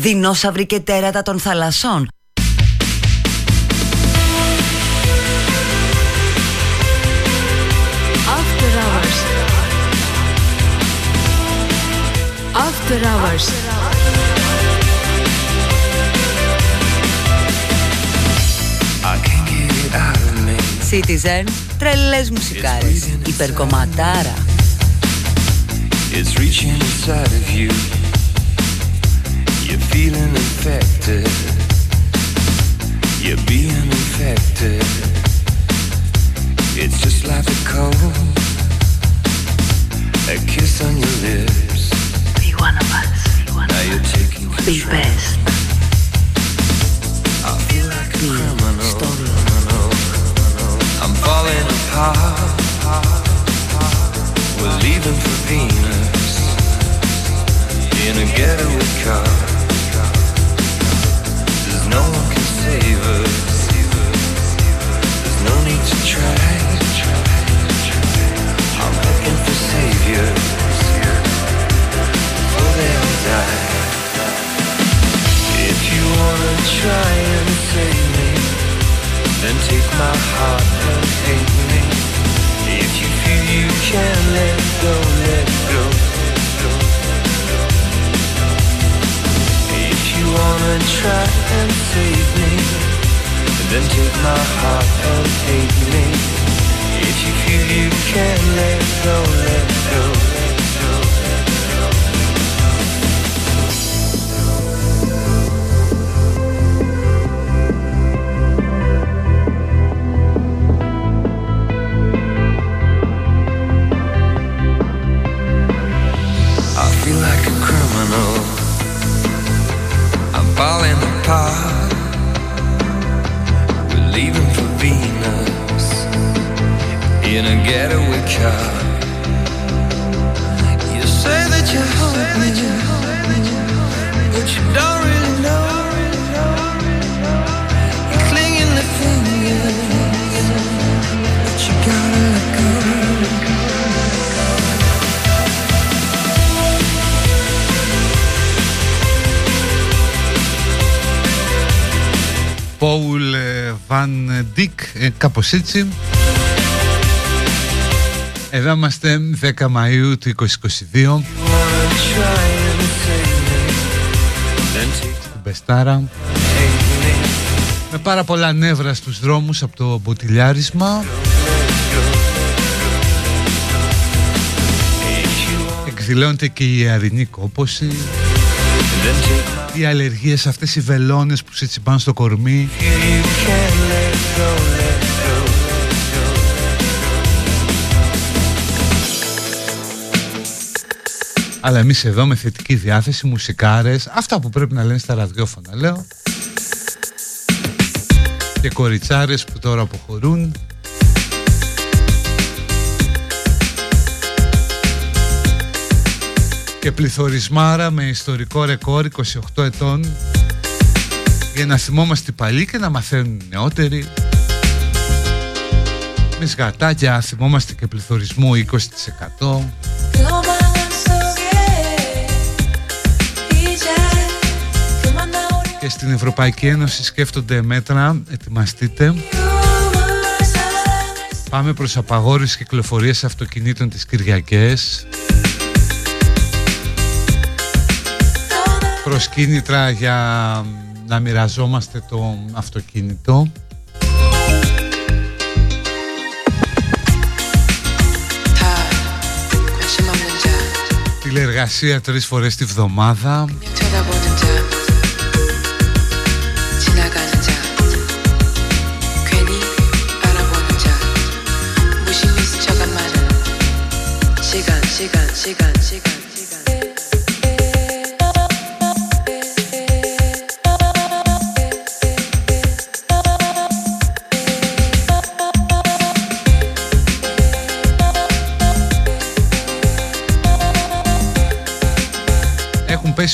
δεινόσαυροι και τέρατα των θαλασσών. After Hours. After Hours. Citizen, τρελές μουσικάρες, υπερκομματάρα. It's reaching inside of you You're feeling infected. You're being infected. It's just like a cold A kiss on your lips. Be one of us. Be one now you're taking Be best. I feel like a criminal. I'm falling apart. We're leaving for Venus In a getaway car If you wanna try and save me Then take my heart and hate me. If you feel you can let go, let go wanna try and save me. Then take my heart and hate me. If you feel you can let go, let go, let go, Van Dyck, ε, κάπως έτσι. Εδώ είμαστε 10 Μαΐου του 2022 στην Πεστάρα. Με πάρα πολλά νεύρα στους δρόμους από το μποτιλιάρισμα. Εκδηλώνεται και η ιαρινή κόπωση. Οι αλλεργίες αυτές οι βελόνες που σε τσιμπάνε στο κορμί Αλλά εμείς εδώ με θετική διάθεση, μουσικάρες, αυτά που πρέπει να λένε στα ραδιόφωνα λέω. Και κοριτσάρες που τώρα αποχωρούν. Και πληθωρισμάρα με ιστορικό ρεκόρ 28 ετών. Για να θυμόμαστε παλιοί και να μαθαίνουν οι νεότεροι με σγατάκια θυμόμαστε και πληθωρισμό 20% και στην Ευρωπαϊκή Ένωση σκέφτονται μέτρα, ετοιμαστείτε. Πάμε προς απαγόρευση κυκλοφορίας αυτοκινήτων τις Κυριακές. Προσκίνητρα για να μοιραζόμαστε το αυτοκίνητο Τηλεργασία τρεις φορές τη βδομάδα. 쳐다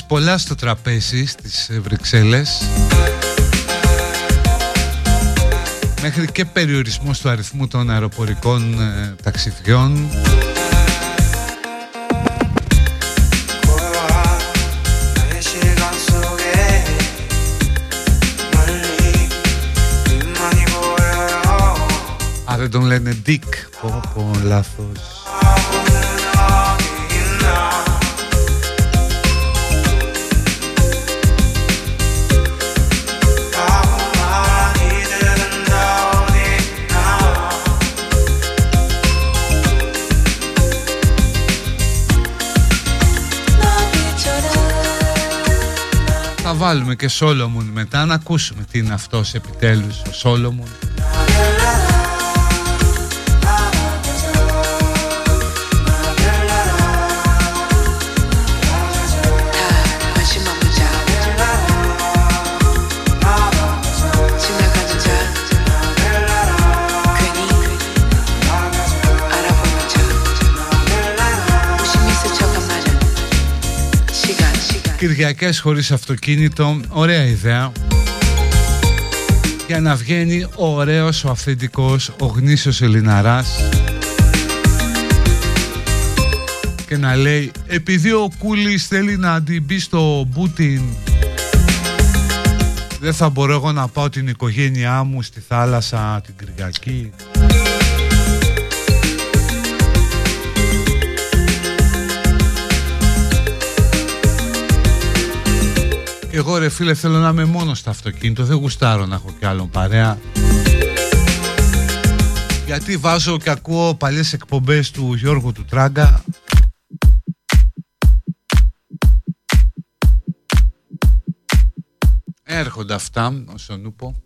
πολλά στο τραπέζι στις Βρυξέλλες μέχρι και περιορισμό του αριθμού των αεροπορικών ε, ταξιδιών Α, δεν τον λένε Dick. Πω, πω, λάθος. Βάλουμε και Σόλομουν μετά να ακούσουμε τι είναι αυτός επιτέλους ο Σόλομουν. Κυριακές χωρίς αυτοκίνητο, ωραία ιδέα. Για να βγαίνει ο ωραίος, ο αυθεντικός, ο γνήσιος Ελληναράς. Και να λέει επειδή ο Κούλης θέλει να αντιμπεί στο Μπούτιν δεν θα μπορώ εγώ να πάω την οικογένειά μου στη θάλασσα την Κυριακή Εγώ ρε φίλε θέλω να είμαι μόνος στο αυτοκίνητο. Δεν γουστάρω να έχω κι άλλον παρέα. Γιατί βάζω και ακούω παλιές εκπομπές του Γιώργου του Τράγκα. Έρχονται αυτά όσον νούπο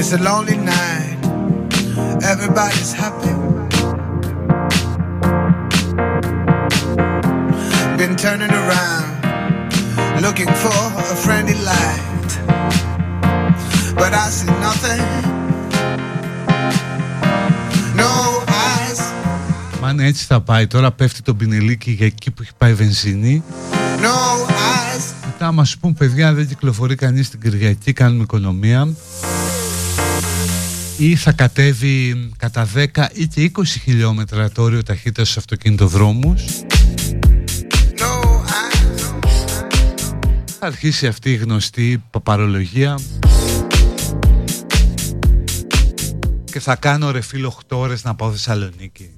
It's a lonely night. Everybody's happy. Been turning around, looking for a friendly light. But I see nothing. No eyes. Μάνε έτσι θα πάει. Τώρα πέφτει το πινελίκι για εκεί που έχει πάει βενζίνη. No eyes. Μετά μας πούν παιδιά δεν κυκλοφορεί κανείς την Κυριακή, κάνουμε οικονομία ή θα κατέβει κατά 10 ή και 20 χιλιόμετρα το όριο ταχύτητας στους αυτοκινητοδρόμους. Θα αρχίσει αυτή η γνωστή παπαρολογία. Και θα κάνω ρε φίλο 8 ώρες να πάω Θεσσαλονίκη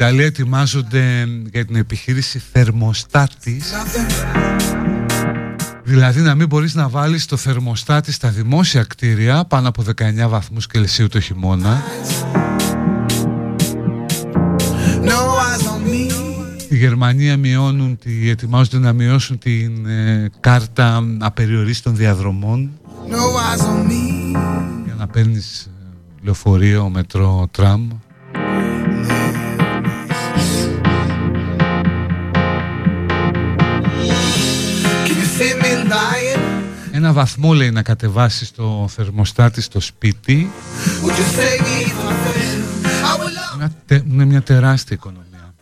Ιταλία ετοιμάζονται για την επιχείρηση θερμοστάτης. Δηλαδή να μην μπορείς να βάλεις το θερμοστάτη στα δημόσια κτίρια πάνω από 19 βαθμούς Κελσίου το χειμώνα. Στη Γερμανία μειώνουν, τη, ετοιμάζονται να μειώσουν την ε, κάρτα απεριορίστων διαδρομών. Για να παίρνεις ε, λεωφορείο, μετρό, τραμ Ένα βαθμό λέει να κατεβάσεις το θερμοστάτη στο σπίτι. Είναι μια τεράστια οικονομία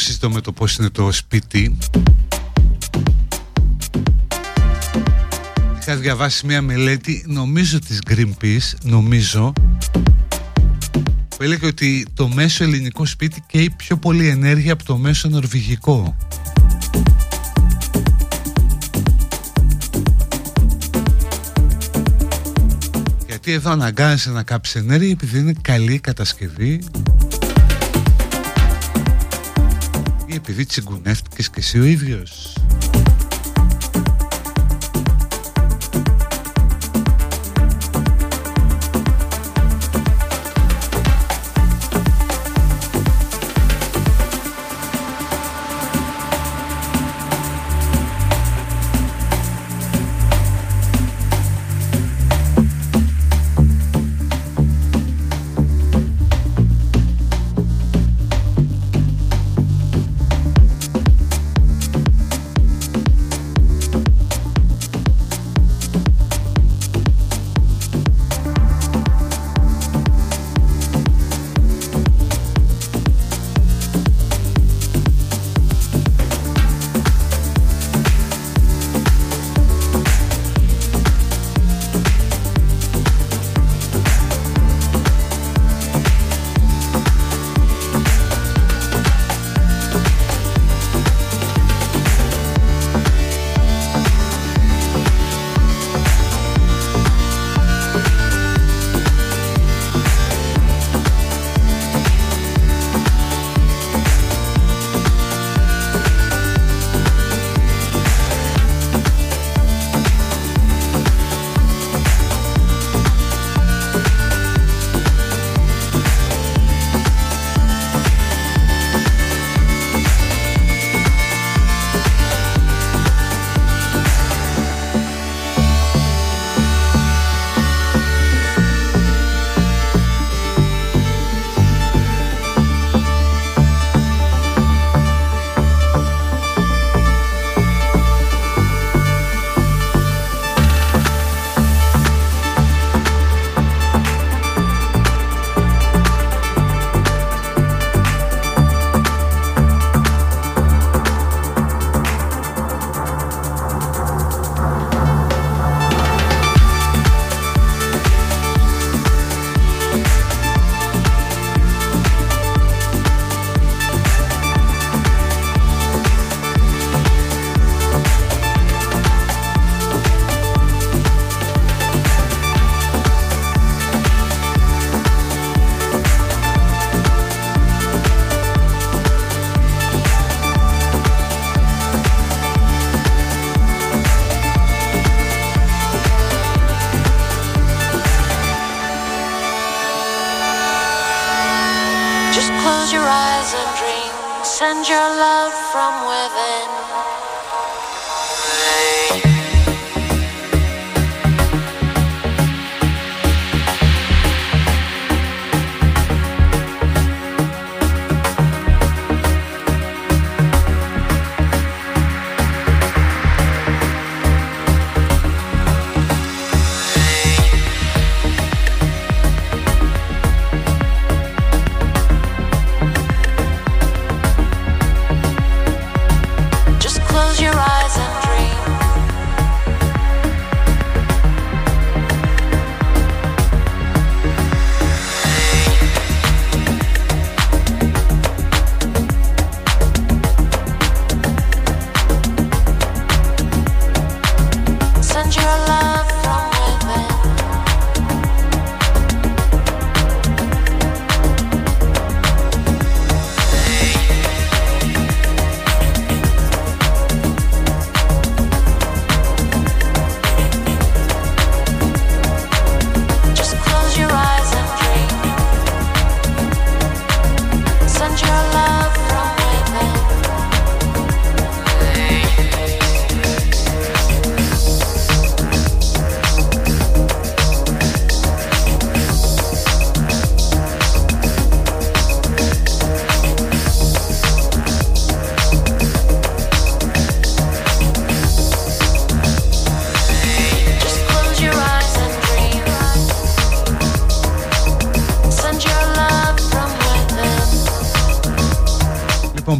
συζητώ με το πώς είναι το σπίτι. Είχα διαβάσει μια μελέτη νομίζω της Greenpeace νομίζω που έλεγε ότι το μέσο ελληνικό σπίτι καίει πιο πολύ ενέργεια από το μέσο νορβηγικό. Γιατί εδώ αναγκάζεσαι να κάψεις ενέργεια επειδή είναι καλή κατασκευή επειδή τσιγκουνεύτηκες και εσύ ο ίδιος.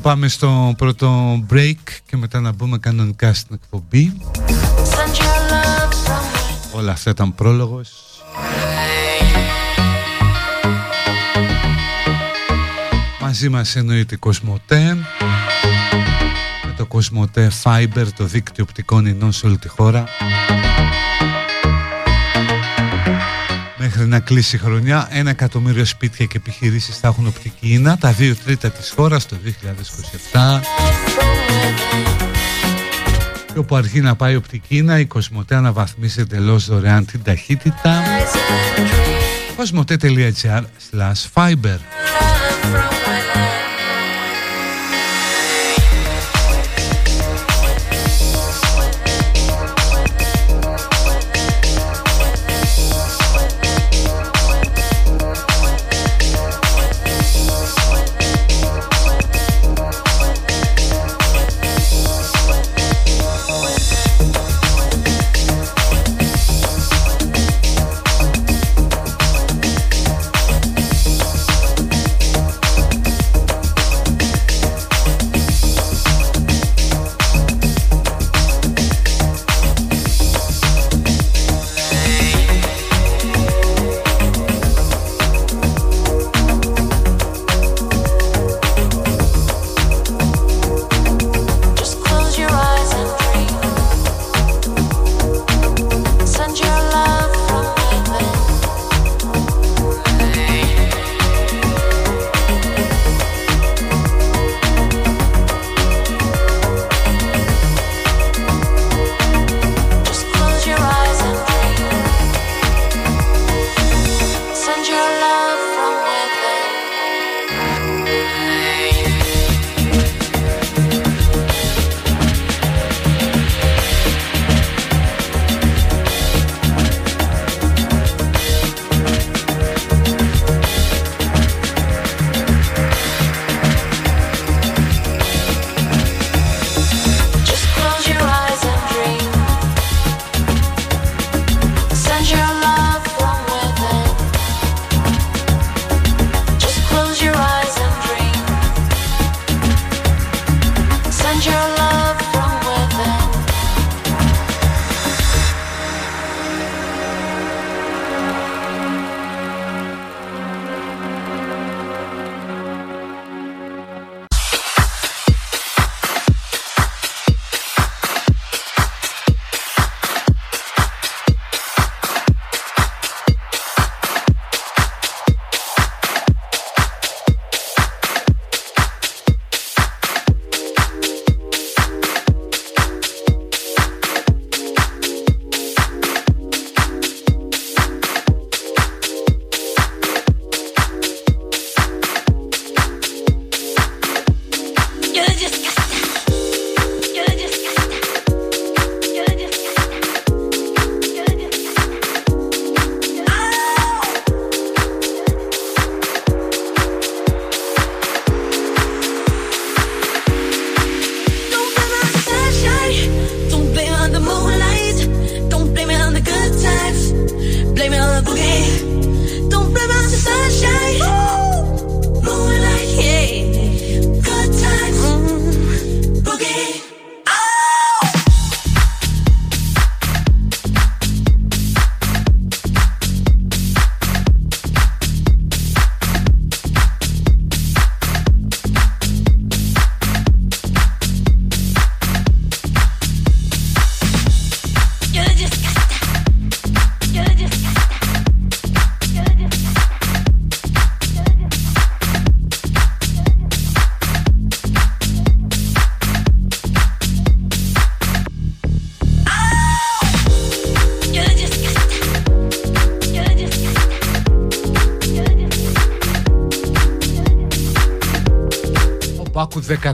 Λοιπόν πάμε στο πρώτο break και μετά να μπούμε κανονικά στην εκπομπή. Send your love from within. Όλα αυτά ήταν πρόλογος. Μαζί μας εννοείται η Κοσμοτέ με το Κοσμοτέ Fiber, το δίκτυο οπτικών ινών σε όλη τη χώρα. Μέχρι να κλείσει η χρονιά, ένα εκατομμύριο σπίτια και επιχειρήσεις θα έχουν οπτική ίνα, τα δύο τρίτα της χώρας το 2027. Και όπου αρχεί να πάει η οπτική ίνα, η Κοσμοτέ αναβαθμίσει εντελώς δωρεάν την ταχύτητα. Κοσμοτέ.gr slash fiber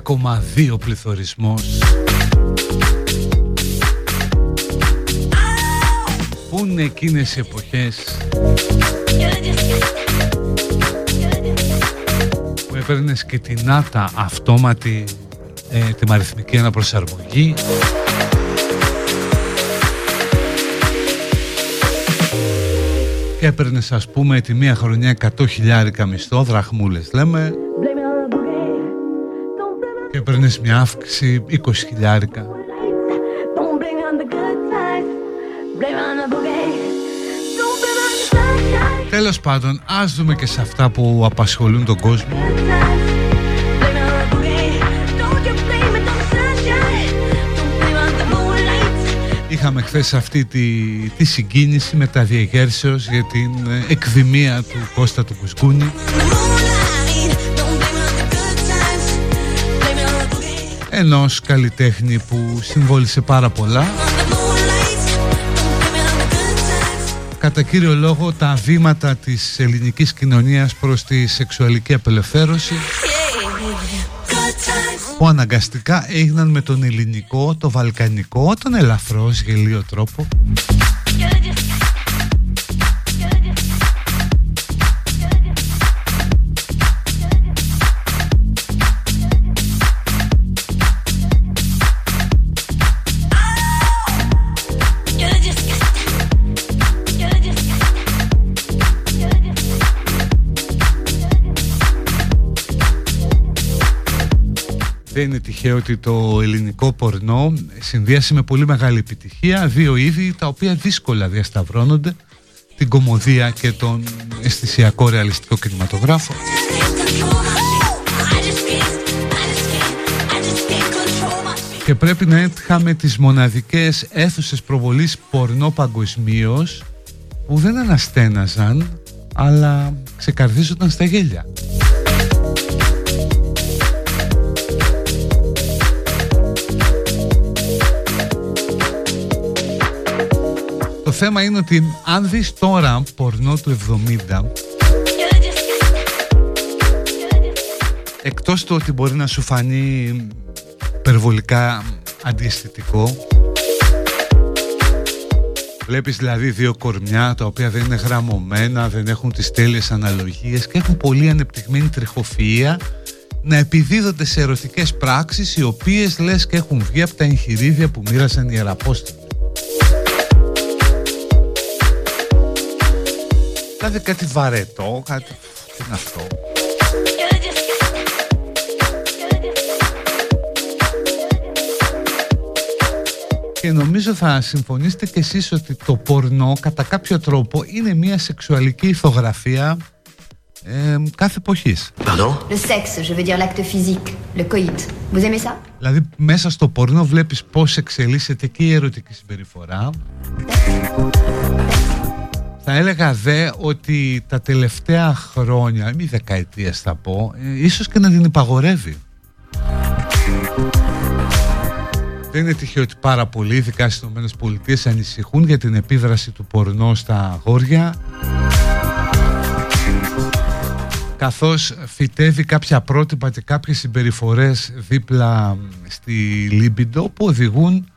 Πάκου 10,2 πληθωρισμός Πού είναι εκείνες οι εποχές Που έπαιρνες και την άτα αυτόματη ε, Τη αριθμική αναπροσαρμογή; Και έπαιρνες, ας πούμε, τη μία χρονιά 100 χιλιάρικα μισθό, δραχμούλες λέμε. Και έπαιρνε μια αύξηση 20 χιλιάρικα. Τέλος πάντων, ας δούμε και σε αυτά που απασχολούν τον κόσμο. Είχαμε χθες αυτή τη, τη συγκίνηση με τα διεγέρσεως για την ε, εκδημία του Κώστα του Κουσκούνη. Ενός καλλιτέχνη που συμβόλησε πάρα πολλά. Κατά κύριο λόγο τα βήματα της ελληνικής κοινωνίας προς τη σεξουαλική απελευθέρωση που αναγκαστικά έγιναν με τον ελληνικό, το βαλκανικό, τον ελαφρώς γελίο τρόπο Δεν είναι τυχαίο ότι το ελληνικό πορνό συνδύασε με πολύ μεγάλη επιτυχία δύο είδη τα οποία δύσκολα διασταυρώνονται την κομμωδία και τον αισθησιακό ρεαλιστικό κινηματογράφο. Και πρέπει να είχαμε τις μοναδικές αίθουσες προβολής πορνό παγκοσμίως που δεν αναστέναζαν αλλά ξεκαρδίζονταν στα γέλια. Θέμα είναι ότι αν δεις τώρα πορνό του 70 Εκτός του ότι μπορεί να σου φανεί υπερβολικά αντιαισθητικό Βλέπεις δηλαδή δύο κορμιά τα οποία δεν είναι γραμμωμένα, δεν έχουν τις τέλειες αναλογίες και έχουν πολύ ανεπτυγμένη τριχοφυΐα να επιδίδονται σε ερωτικές πράξεις οι οποίες λες και έχουν βγει από τα εγχειρίδια που μοίρασαν οι Ιεραπόστολοι. Δηλαδή κάτι βαρετό, κάτι... Τι είναι αυτό; Και νομίζω θα συμφωνήσετε κι εσείς ότι το πορνό κατά κάποιο τρόπο είναι μια σεξουαλική ηθογραφία ε, κάθε εποχής. Pardon; Le sexe, je veux dire l'acte physique, le coït. Vous aimez ça; Δηλαδή μέσα στο πορνό βλέπεις πώς εξελίσσεται και η ερωτική συμπεριφορά θα έλεγα δε ότι τα τελευταία χρόνια, μη δεκαετία θα πω, ε, ίσως και να την υπαγορεύει. Δεν είναι τυχαίο ότι πάρα πολλοί, ειδικά στις ΗΠΑ, ανησυχούν για την επίδραση του πορνό στα αγόρια καθώς φυτεύει κάποια πρότυπα και κάποιες συμπεριφορές δίπλα στη λίμπιντο που οδηγούν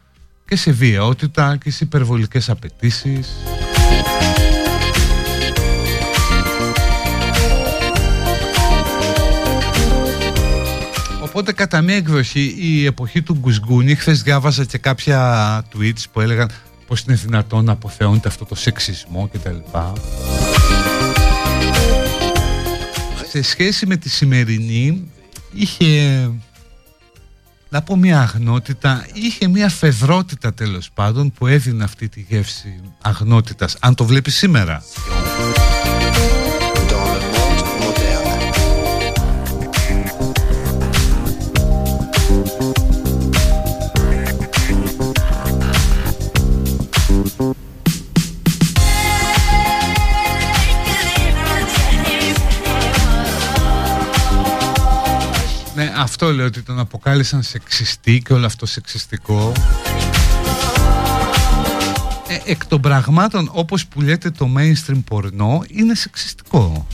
και σε βιαιότητα και σε υπερβολικές απαιτήσεις. Οπότε κατά μία εκδοχή η εποχή του Γκουσγκούνι χθες διάβαζα και κάποια tweets που έλεγαν πως είναι δυνατόν να αποθεώνεται αυτό το σεξισμό κτλ. Σε σχέση με τη σημερινή είχε να πω μια αγνότητα είχε μια φεδρότητα τέλος πάντων που έδινε αυτή τη γεύση αγνότητας αν το βλέπεις σήμερα αυτό λέω ότι τον αποκάλυψαν σεξιστή και όλο αυτό σεξιστικό. Ε, εκ των πραγμάτων όπως που λέτε το mainstream πορνό είναι σεξιστικό.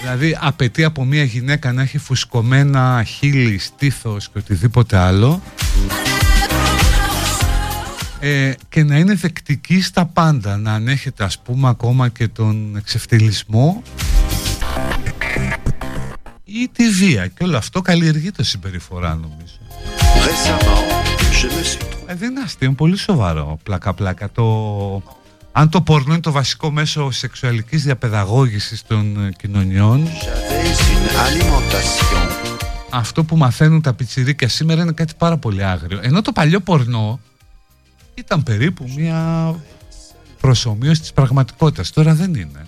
Δηλαδή απαιτεί από μια γυναίκα να έχει φουσκωμένα χείλη, στήθος και οτιδήποτε άλλο ε, και να είναι δεκτική στα πάντα να ανέχεται ας πούμε ακόμα και τον εξευτελισμό ή τη βία. Και όλο αυτό καλλιεργεί το συμπεριφορά νομίζω. Ε, δεν είναι αστείο, είναι πολύ σοβαρό. Πλάκα πλάκα. Το... αν το πορνό είναι το βασικό μέσο σεξουαλικής διαπαιδαγώγησης των κοινωνιών. Αυτό που μαθαίνουν τα πιτσιρίκια σήμερα είναι κάτι πάρα πολύ άγριο. Ενώ το παλιό πορνό ήταν περίπου μια προσωμείωση της πραγματικότητας. Τώρα δεν είναι.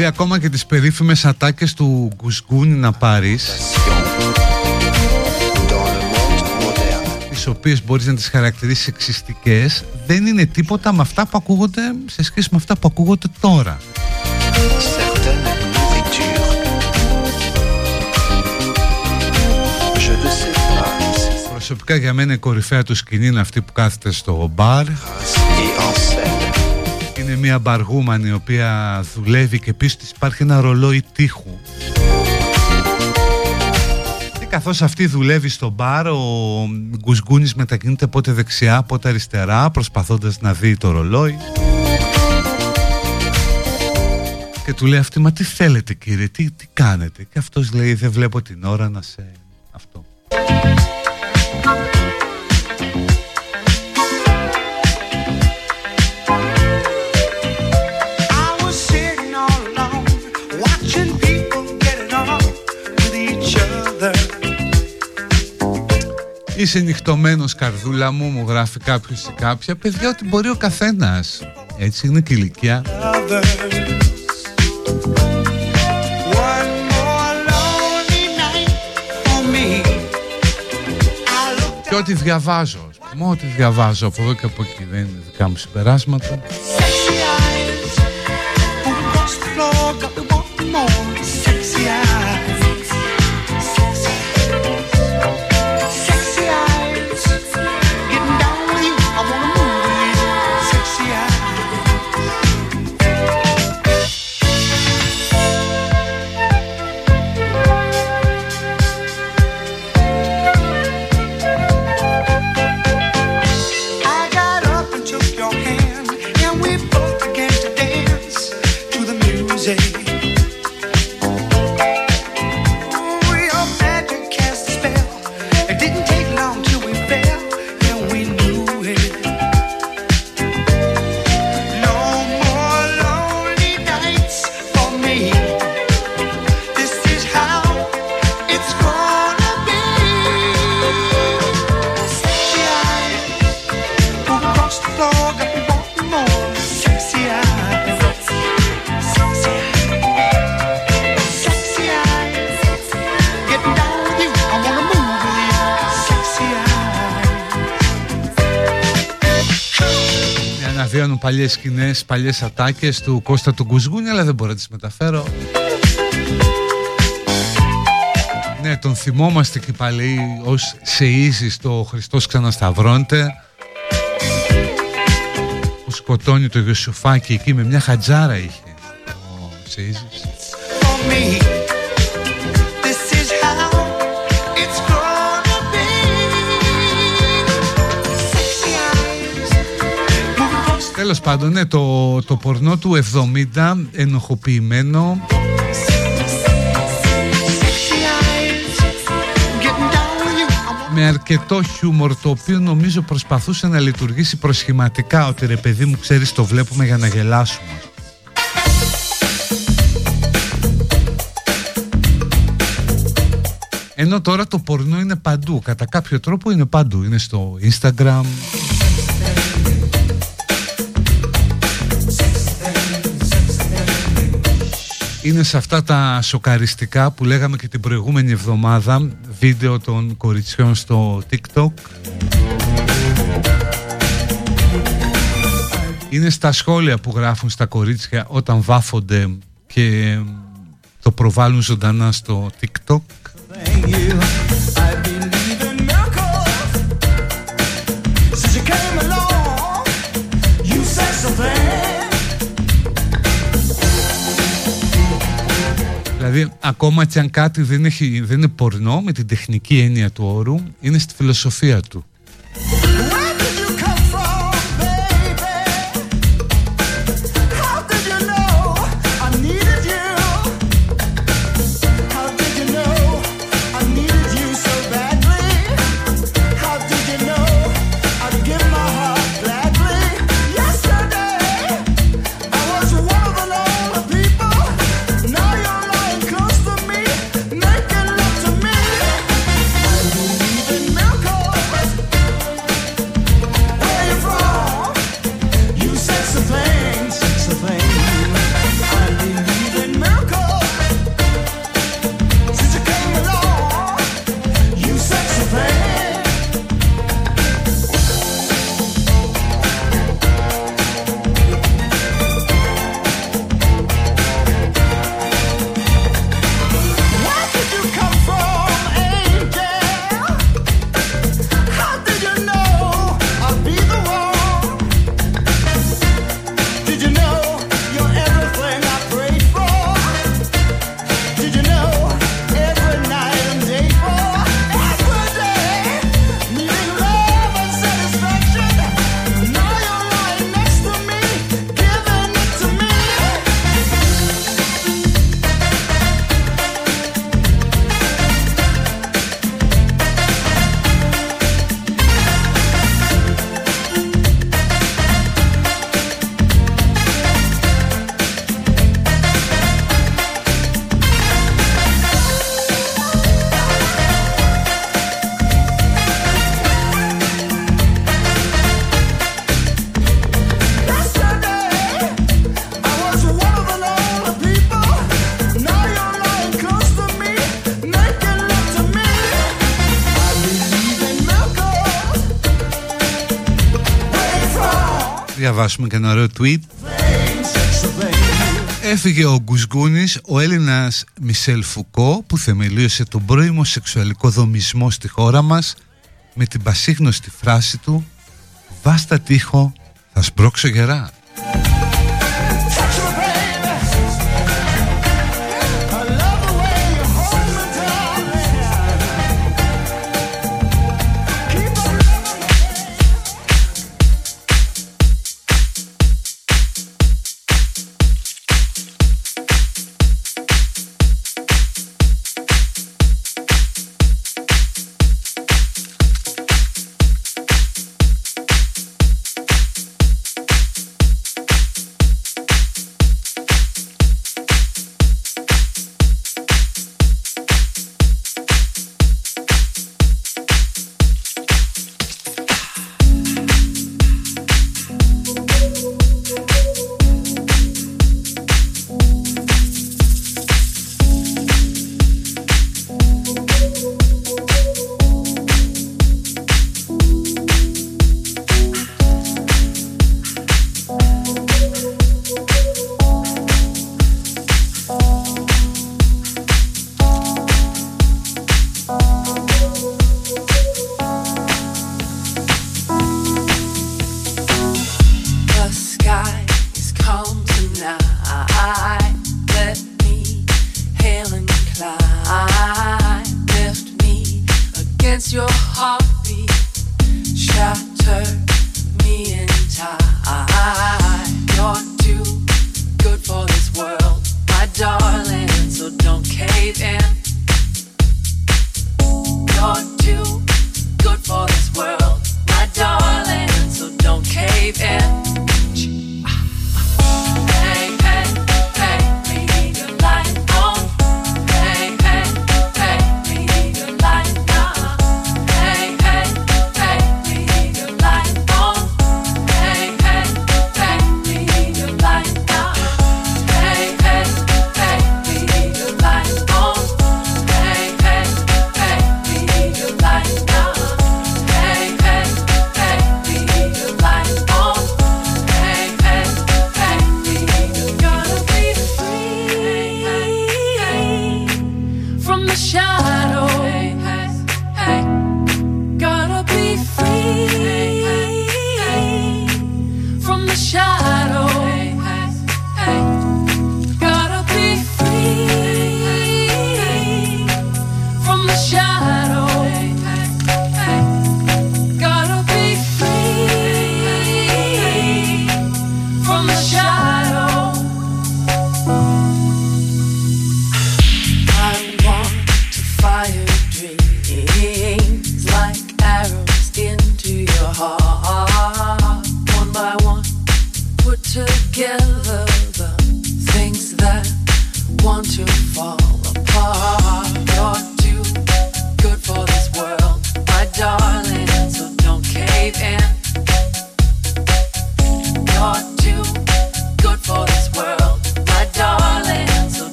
Δηλαδή ακόμα και τις περίφημες ατάκες του Γκουσγκούνι να πάρεις τις οποίες μπορείς να τις χαρακτηρίσεις εξιστικές δεν είναι τίποτα με αυτά που ακούγονται σε σχέση με αυτά που ακούγονται τώρα. Προσωπικά για μένα η κορυφαία του σκηνή είναι αυτή που κάθεται στο μπαρ. είναι μια μπαργούμανη η οποία δουλεύει και πίσω της υπάρχει ένα ρολόι τείχου. Και καθώς αυτή δουλεύει στο μπαρ ο Γκουσγκούνης μετακινείται πότε δεξιά πότε αριστερά προσπαθώντας να δει το ρολόι. Και του λέει αυτή μα τι θέλετε κύριε τι, τι κάνετε; Και αυτός λέει δεν βλέπω την ώρα να σε αυτό Είσαι νυχτωμένος καρδούλα μου, μου γράφει κάποιος ή κάποια. Παιδιά, ότι μπορεί ο καθένας. Έτσι είναι και η ηλικία. Και ό,τι διαβάζω, πούμε, ό,τι διαβάζω από εδώ και από εκεί δεν είναι δικά μου συμπεράσματα. Παλιές σκηνές, παλιές ατάκες του Κώστα του Γκουσγούνη αλλά δεν μπορώ να τις μεταφέρω. Ναι, τον θυμόμαστε και πάλι ως Σεΐζη στο Χριστός ξανασταυρώνεται. Που σκοτώνει το Ιωσουφάκι εκεί με μια χατζάρα είχε ο Σεΐζης Τέλος πάντων, ναι, το, το πορνό του 70 ενοχοποιημένο. Με αρκετό χιούμορ το οποίο νομίζω προσπαθούσε να λειτουργήσει προσχηματικά ότι ρε παιδί μου ξέρεις το βλέπουμε για να γελάσουμε. Ενώ τώρα το πορνό είναι παντού, κατά κάποιο τρόπο είναι παντού, είναι στο Instagram είναι σε αυτά τα σοκαριστικά που λέγαμε και την προηγούμενη εβδομάδα βίντεο των κοριτσιών στο TikTok. Είναι στα σχόλια που γράφουν στα κορίτσια όταν βάφονται και το προβάλλουν ζωντανά στο TikTok Δηλαδή, ακόμα και αν κάτι δεν, έχει, δεν είναι πορνό με την τεχνική έννοια του όρου, είναι στη φιλοσοφία του. Διαβάσουμε και ένα ωραίο tweet Έφυγε ο Γκουσγκούνης, ο Έλληνας Μισελ Φουκό που θεμελίωσε τον πρώιμο σεξουαλικό δομισμό στη χώρα μας με την πασίγνωστη φράση του «Βάστα τείχο, θα σπρώξω γερά».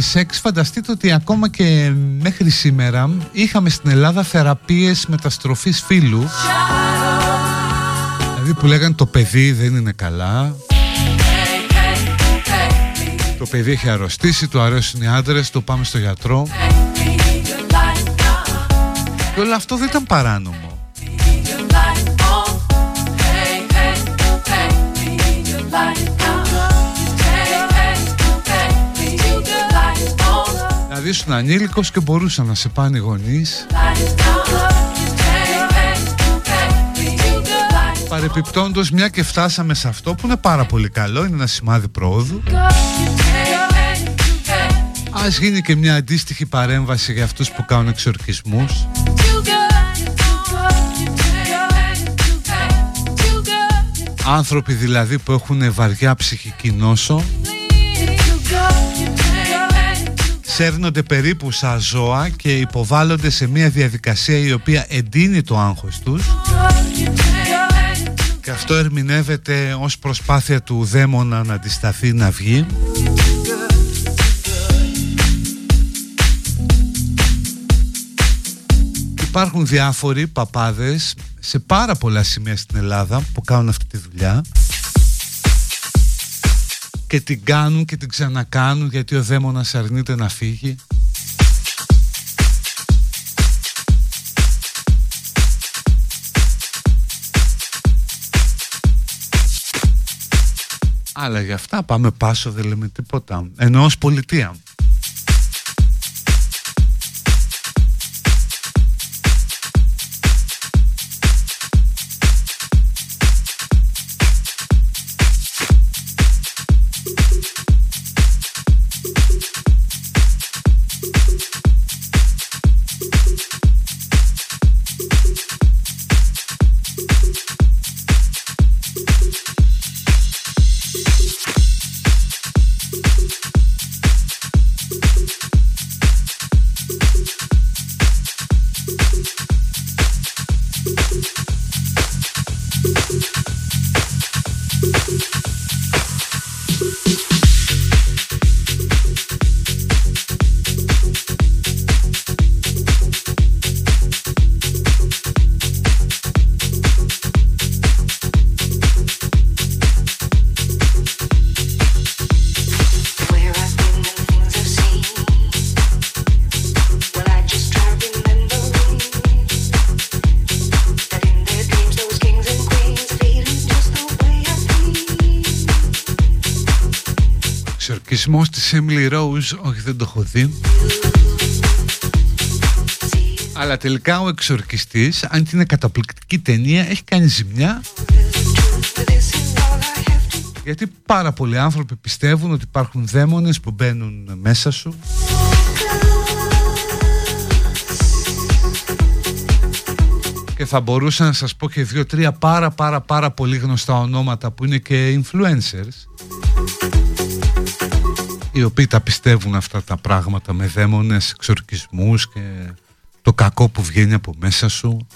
Σεξ φανταστείτε ότι ακόμα και μέχρι σήμερα είχαμε στην Ελλάδα θεραπείες μεταστροφής φύλου. Δηλαδή που λέγανε το παιδί δεν είναι καλά Το παιδί έχει αρρωστήσει, του αρέσουν οι άντρες, το πάμε στο γιατρό. Και όλο αυτό δεν ήταν παράνομο ήσουν ανήλικος και μπορούσαν να σε πάνε οι γονείς. Παρεπιπτόντως μια και φτάσαμε σε αυτό που είναι πάρα πολύ καλό Είναι ένα σημάδι πρόοδου Ας γίνει και μια αντίστοιχη παρέμβαση για αυτούς που κάνουν εξορκισμούς. Άνθρωποι δηλαδή που έχουν βαριά ψυχική νόσο σέρνονται περίπου σαν ζώα και υποβάλλονται σε μια διαδικασία η οποία εντείνει το άγχος τους. Και αυτό ερμηνεύεται ως προσπάθεια του δαίμονα να αντισταθεί να βγει. Υπάρχουν διάφοροι παπάδες σε πάρα πολλά σημεία στην Ελλάδα που κάνουν αυτή τη δουλειά και την κάνουν και την ξανακάνουν γιατί ο δαίμονας αρνείται να φύγει. Αλλά για αυτά πάμε πάσο δεν λέμε τίποτα. Ενώ ως πολιτεία Rose Όχι δεν το έχω δει. Αλλά τελικά ο εξορκιστής Αν και είναι καταπληκτική ταινία Έχει κάνει ζημιά. Γιατί πάρα πολλοί άνθρωποι πιστεύουν Ότι υπάρχουν δαίμονες που μπαίνουν μέσα σου. Και θα μπορούσα να σας πω και δύο-τρία πάρα πάρα πάρα πολύ γνωστά ονόματα που είναι και influencers οι οποίοι τα πιστεύουν αυτά τα πράγματα με δαίμονες, εξορκισμούς και το κακό που βγαίνει από μέσα σου.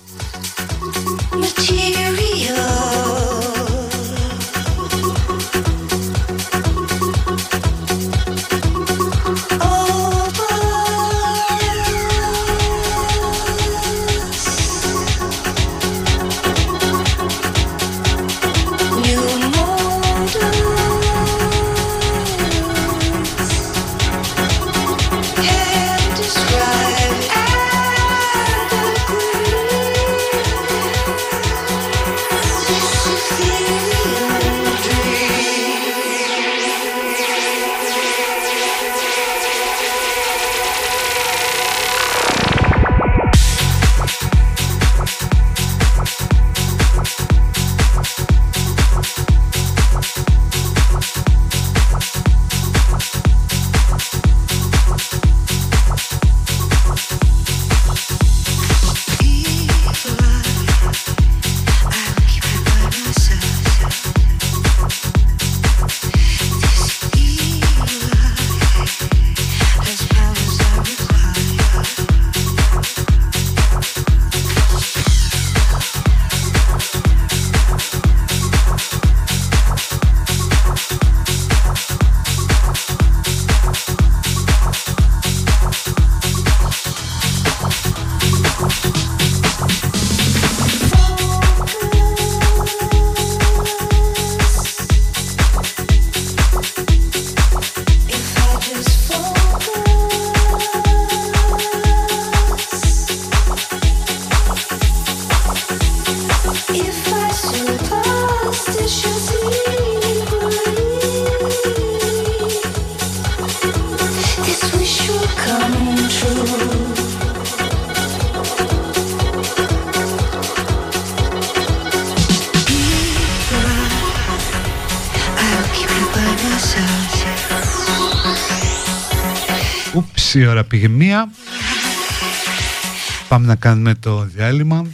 Πάμε να κάνουμε το διάλειμμα.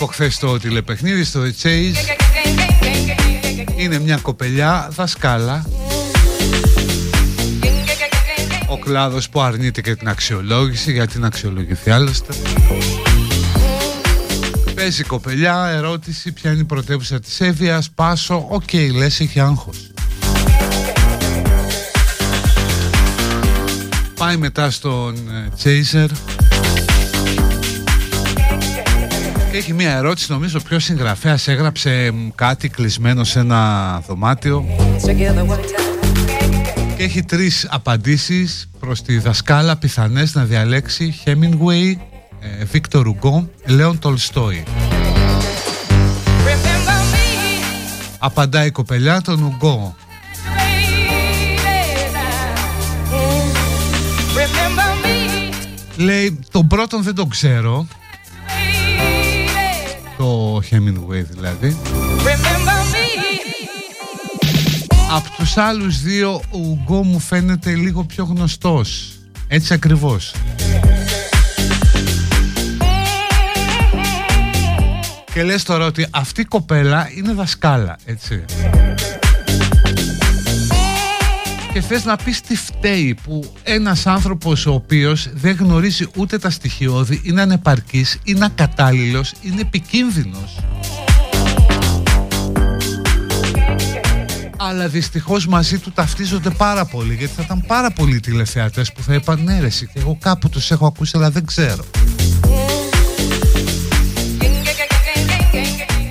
Βλέπω χθες το τηλεπαιχνίδι στο The Chase. Είναι μια κοπελιά δασκάλα. Ο κλάδος που αρνείται και την αξιολόγηση Γιατί να αξιολογηθεί άλλωστε. Παίζει κοπελιά, ερώτηση Ποια είναι η πρωτεύουσα της Εύβοιας Πάσο, OK, okay, λες έχει άγχος. Πάει μετά στον ε, Chaser Έχει μία ερώτηση, νομίζω ποιος συγγραφέας έγραψε κάτι κλεισμένο σε ένα δωμάτιο. Και έχει τρεις απαντήσεις προς τη δασκάλα πιθανές να διαλέξει Hemingway, Βίκτορ Ουγκό, Λέον Τολστόι. Απαντάει η κοπελιά τον Ουγκό. Λέει, τον πρώτον δεν τον ξέρω το Hemingway δηλαδή. Από τους άλλους δύο ο Ουγκό μου φαίνεται λίγο πιο γνωστός. Έτσι ακριβώς. Και λες τώρα ότι αυτή η κοπέλα είναι δασκάλα Έτσι και θες να πεις τι φταίει που ένας άνθρωπος ο οποίος δεν γνωρίζει ούτε τα στοιχειώδη, είναι ανεπαρκής, είναι ακατάλληλος, είναι επικίνδυνος. Αλλά δυστυχώς μαζί του ταυτίζονται πάρα πολύ γιατί θα ήταν πάρα πολλοί τηλεθεατές που θα είπαν ναι ρε και εγώ κάπου τους έχω ακούσει αλλά δεν ξέρω.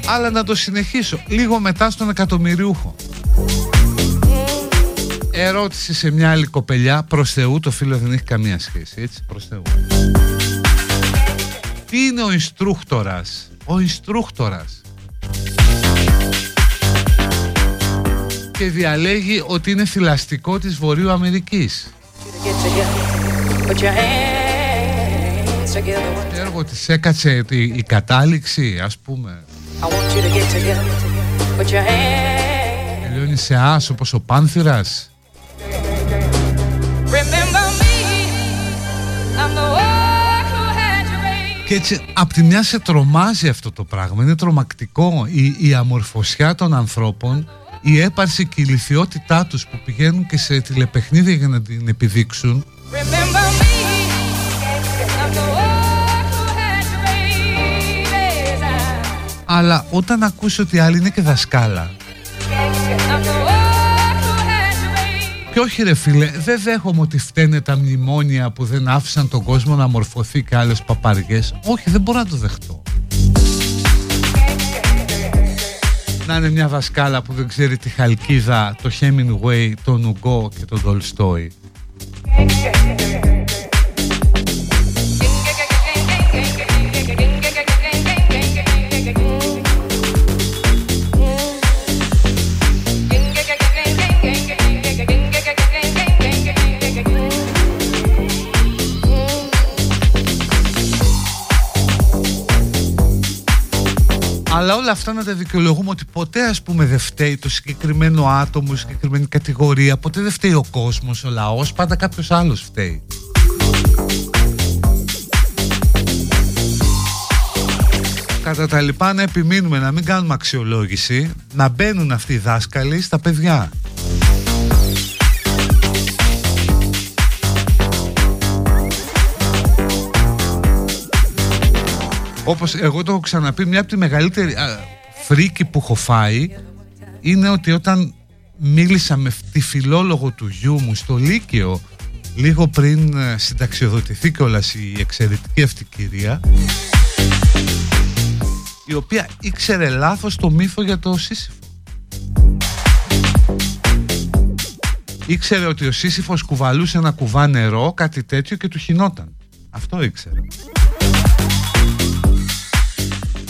Αλλά να το συνεχίσω λίγο μετά στον εκατομμυριούχο ερώτηση σε μια άλλη κοπελιά. Προς Θεού το φίλο δεν έχει καμία σχέση έτσι. Προς Θεού. Τι είναι ο Ινστρούχτορας ο Ινστρούχτορας και διαλέγει ότι είναι θηλαστικό της Βορείου Αμερικής. Έργο της έκατσε η, η κατάληξη ας πούμε. Τελειώνει σε άσο όπως ο Πάνθυρας και έτσι απ' τη μια σε τρομάζει αυτό το πράγμα. Είναι τρομακτικό η, η αμορφωσιά των ανθρώπων Η έπαρση και η λυθιότητά τους που πηγαίνουν και σε τηλεπαιχνίδια για να την επιδείξουν. Αλλά όταν ακούσει ότι άλλη είναι και δασκάλα και όχι ρε φίλε, δεν δέχομαι ότι φταίνε τα μνημόνια που δεν άφησαν τον κόσμο να μορφωθεί και άλλες παπαριές. Όχι, δεν μπορώ να το δεχτώ. Να είναι μια δασκάλα που δεν ξέρει τη Χαλκίδα, το Hemingway, τον Ουγκό και τον Τολστόι. Αλλά όλα αυτά να τα δικαιολογούμε ότι ποτέ ας πούμε δεν φταίει το συγκεκριμένο άτομο, η συγκεκριμένη κατηγορία, ποτέ δεν φταίει ο κόσμος, ο λαός, πάντα κάποιος άλλος φταίει. Κατά τα λοιπά να επιμείνουμε να μην κάνουμε αξιολόγηση, να μπαίνουν αυτοί οι δάσκαλοι στα παιδιά. Όπως εγώ το έχω ξαναπεί Μια από τη μεγαλύτερη φρίκη που έχω φάει Είναι ότι όταν μίλησα με τη φιλόλογο του γιού μου στο Λύκειο Λίγο πριν ε, συνταξιοδοτηθεί κιόλας η εξαιρετική αυτή κυρία Η οποία ήξερε λάθος το μύθο για το Σύσυφο Ήξερε ότι ο Σύσυφος κουβαλούσε ένα κουβά νερό, κάτι τέτοιο και του χινόταν. Αυτό ήξερε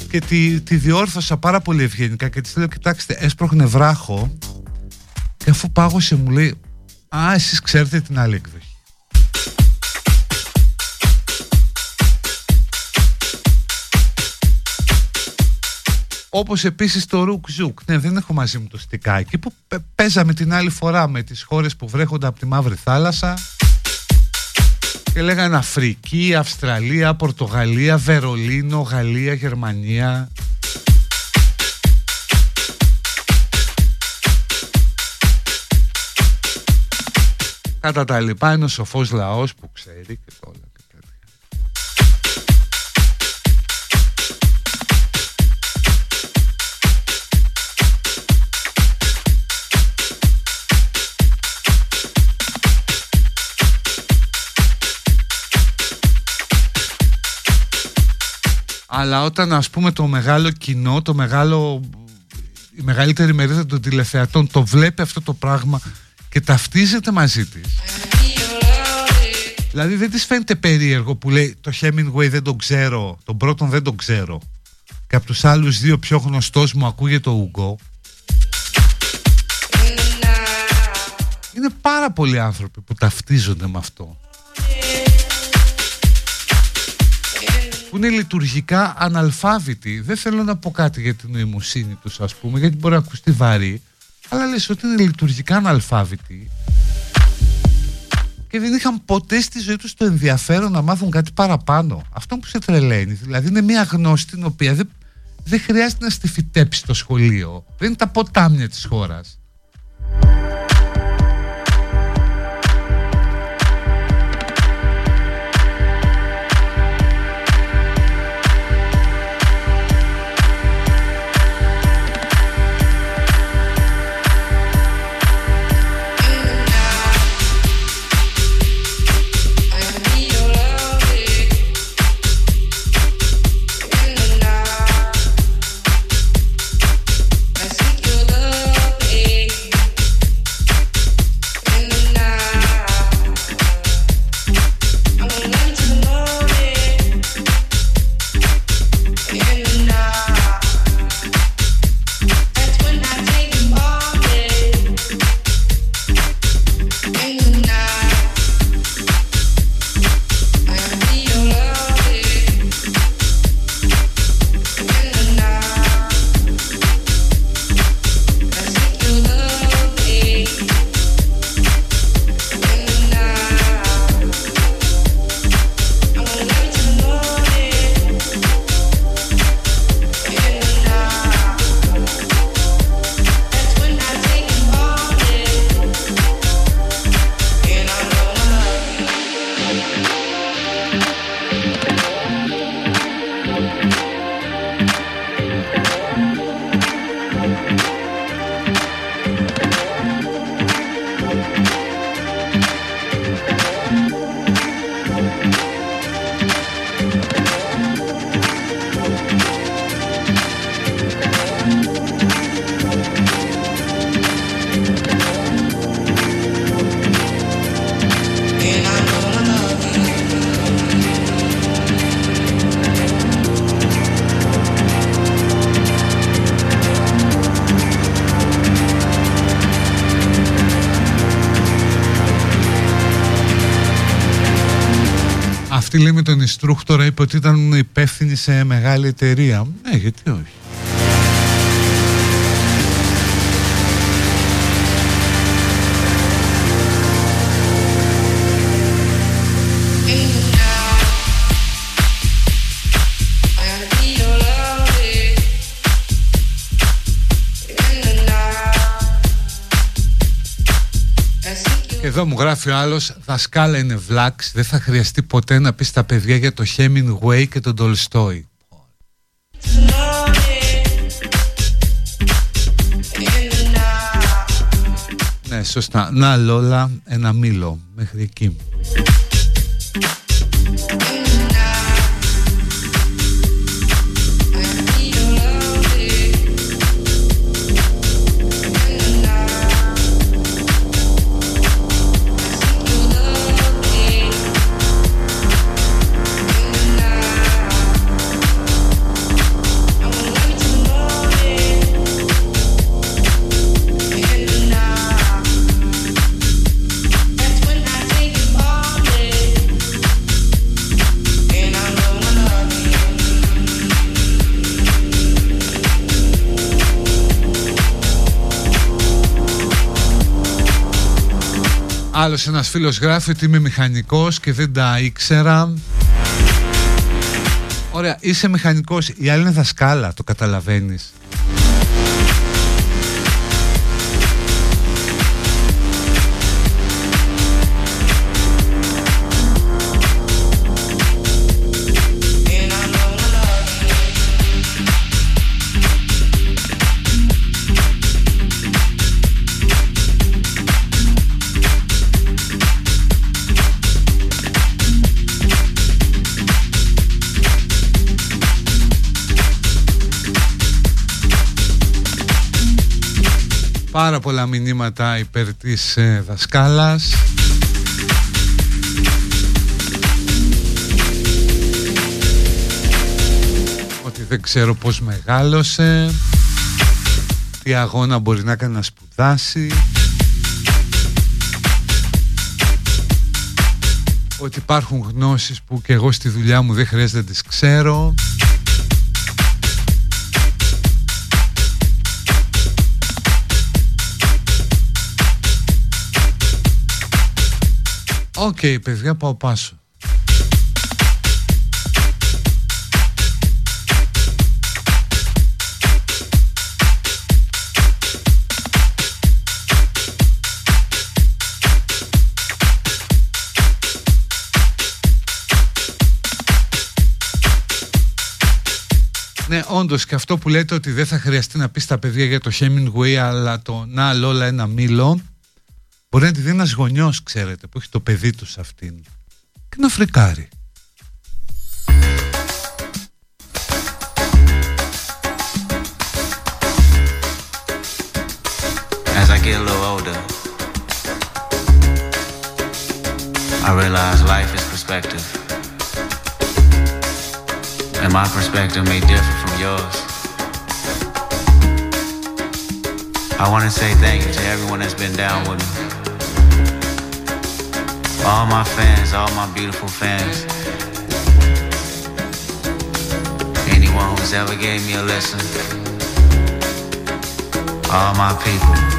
και τη, τη διόρθωσα πάρα πολύ ευγενικά και της λέω κοιτάξτε έσπροχνε βράχο και αφού πάγωσε μου λέει α εσείς ξέρετε την άλλη εκδοχή Όπως επίσης το Ρουκ Ζουκ. Ναι δεν έχω μαζί μου το στικάκι Που παίζαμε την άλλη φορά με τις χώρες που βρέχονται από τη Μαύρη Θάλασσα και λέγανε Αφρική, Αυστραλία, Πορτογαλία, Βερολίνο, Γαλλία, Γερμανία. Κατά τα λοιπά είναι ο σοφός λαός που ξέρει και όλα. Αλλά όταν ας πούμε το μεγάλο κοινό, το μεγάλο, η μεγαλύτερη μερίδα των τηλεθεατών το βλέπει αυτό το πράγμα και ταυτίζεται μαζί της. Δηλαδή δεν της φαίνεται περίεργο που λέει το Hemingway δεν τον ξέρω, τον πρώτον δεν τον ξέρω και από τους άλλους δύο πιο γνωστός μου ακούγεται ο Ουγκό. Είναι πάρα πολλοί άνθρωποι που ταυτίζονται με αυτό. Που είναι λειτουργικά αναλφάβητοι. Δεν θέλω να πω κάτι για την νοημοσύνη τους ας πούμε, γιατί μπορεί να ακουστεί βαρύ, αλλά λες ότι είναι λειτουργικά αναλφάβητοι και δεν είχαν ποτέ στη ζωή τους το ενδιαφέρον να μάθουν κάτι παραπάνω. Αυτό που σε τρελαίνει. Δηλαδή είναι μια γνώση την οποία δεν, δεν χρειάζεται να στη φυτέψει το σχολείο. Δεν είναι τα ποτάμια της χώρας. Αυτή λέει με τον Ινστρούκτορα είπε ότι ήταν υπεύθυνη σε μεγάλη εταιρεία. Ναι, γιατί όχι. Εδώ μου γράφει ο άλλος Δασκάλα είναι βλάξ Δεν θα χρειαστεί ποτέ να πεις στα παιδιά για το Hemingway και τον Τολστόι Ναι σωστά. Να Λόλα ένα μήλο Μέχρι εκεί Άλλος ένας φίλος γράφει ότι είμαι μηχανικός και δεν τα ήξερα. Ωραία, είσαι μηχανικός, η άλλη είναι δασκάλα, το καταλαβαίνεις πάρα πολλά μηνύματα υπέρ της ε, δασκάλας. Ότι δεν ξέρω πως μεγάλωσε. Τι αγώνα μπορεί να κάνει να σπουδάσει. Ότι υπάρχουν γνώσεις που και εγώ στη δουλειά μου δεν χρειάζεται να τις ξέρω Οκ, παιδιά, πάω πάσο. Ναι, όντως και αυτό που λέτε ότι δεν θα χρειαστεί να πεις στα παιδιά για το Hemingway, αλλά το Λόλα να ένα μήλο, μπορεί να τη δει ένα γονιό, ξέρετε, που έχει το παιδί του σε αυτήν. Και να φρικάρει. As I get a little older, I realize life is perspective. And my perspective may differ from yours. I want to say thank you to everyone that's been down with me. All my fans, all my beautiful fans. Anyone who's ever gave me a listen. All my people.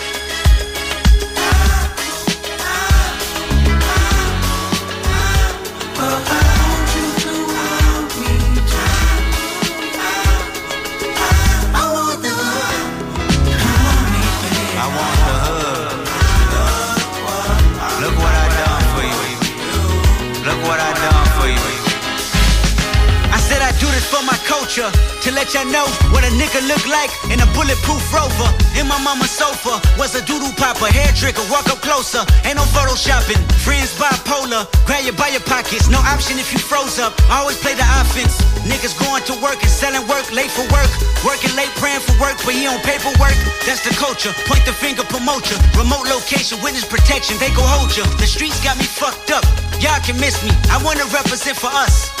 Photoshopping. Friends bipolar, grab you by your pockets. No option if you froze up. Always play the offense. Niggas going to work and selling work, late for work. Working late, praying for work, but he on paperwork. That's the culture. Point the finger, promote you. Remote location, witness protection, they go hold you. The streets got me fucked up. Y'all can miss me. I wanna represent for us.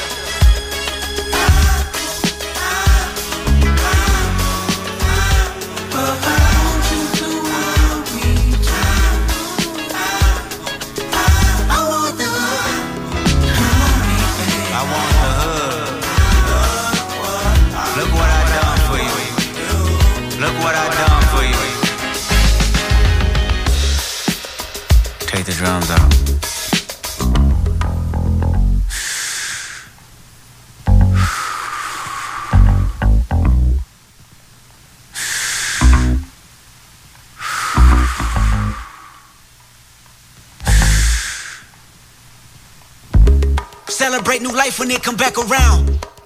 Take the drums out. Celebrate new life when it come back around.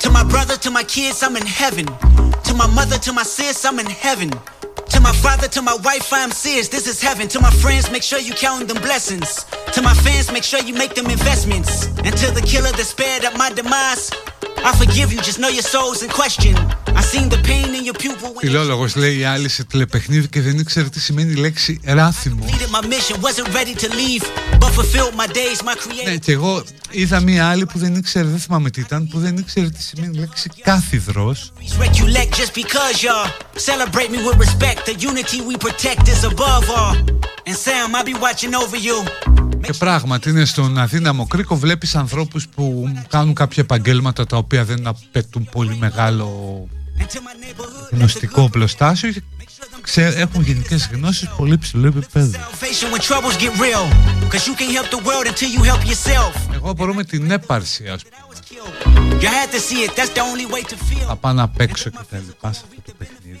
To my brother, to my kids, I'm in heaven. To my mother, to my sis, I'm in heaven. To my father, to my wife, I'm serious. This is heaven. To my friends, make sure you count them blessings. To my fans, make sure you make them investments. And to the killer that spared up my demise, I forgive you, just know your soul's in question. I seen the pain in your pupil when Φιλόλογος λέει η άλλη σε τηλεπαιχνίδι και δεν ήξερε τι σημαίνει η λέξη ράθιμο. completed my mission. Wasn't ready to leave, but fulfilled my days, my creative. Ναι, και εγώ είδα μία άλλη που δεν ήξερε, δεν θυμάμαι τι ήταν, που δεν ήξερε τι σημαίνει η λέξη κάθιδρος. Recollect just because y'all celebrate me with respect. The unity we protect is above all. And Sam, I'll be watching over you. Και πράγματι είναι στον αδύναμο κρίκο βλέπεις ανθρώπους που κάνουν κάποια επαγγέλματα τα οποία δεν απαιτούν πολύ μεγάλο And to my neighborhood, γνωστικό πλωστάσιο και ξέ- έχουν γενικές γνώσεις πολύ ψηλό επίπεδο. salvation when troubles get real. Cause you can't help the world until you help yourself. Εγώ μπορώ με την έπαρση ας πούμε. You had to see it, that's the only way to feel. Θα πάω να παίξω και τα λοιπά σε αυτό το παιχνίδι.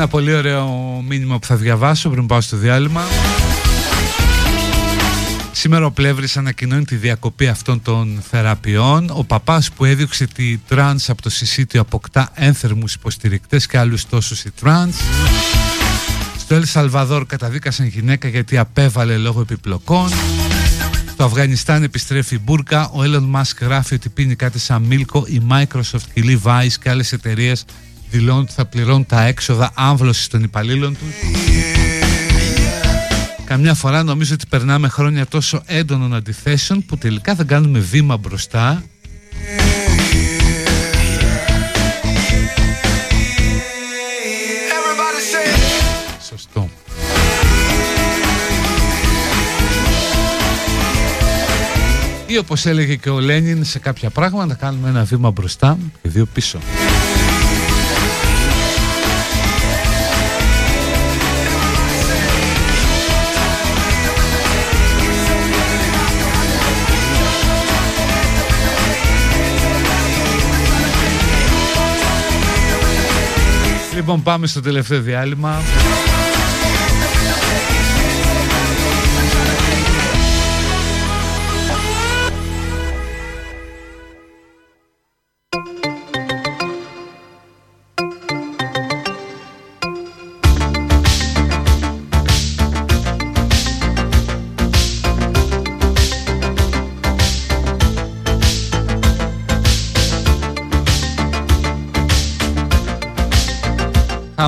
Ένα πολύ ωραίο μήνυμα που θα διαβάσω πριν πάω στο διάλειμμα. Σήμερα ο Πλεύρης ανακοινώνει τη διακοπή αυτών των θεραπείων. Ο παπάς που έδιωξε τη τρανς από το συσίτιο αποκτά ένθερμους υποστηρικτές και άλλους τόσους η τρανς. Στο Ελ Σαλβαδόρ καταδίκασαν γυναίκα γιατί απέβαλε λόγω επιπλοκών. Στο Αφγανιστάν επιστρέφει η Μπούρκα. Ο Elon Musk γράφει ότι πίνει κάτι σαν μίλκο. Η Microsoft και η Levi's και άλλες εταιρείες δηλώνουν ότι θα πληρώνουν τα έξοδα άμβλωσης των υπαλλήλων τους. Καμιά φορά νομίζω ότι περνάμε χρόνια τόσο έντονων αντιθέσεων που τελικά θα κάνουμε βήμα μπροστά Everybody say Σωστό. Ή όπως έλεγε και ο Λένιν σε κάποια πράγματα να κάνουμε ένα βήμα μπροστά και δύο πίσω. Λοιπόν πάμε στο τελευταίο διάλειμμα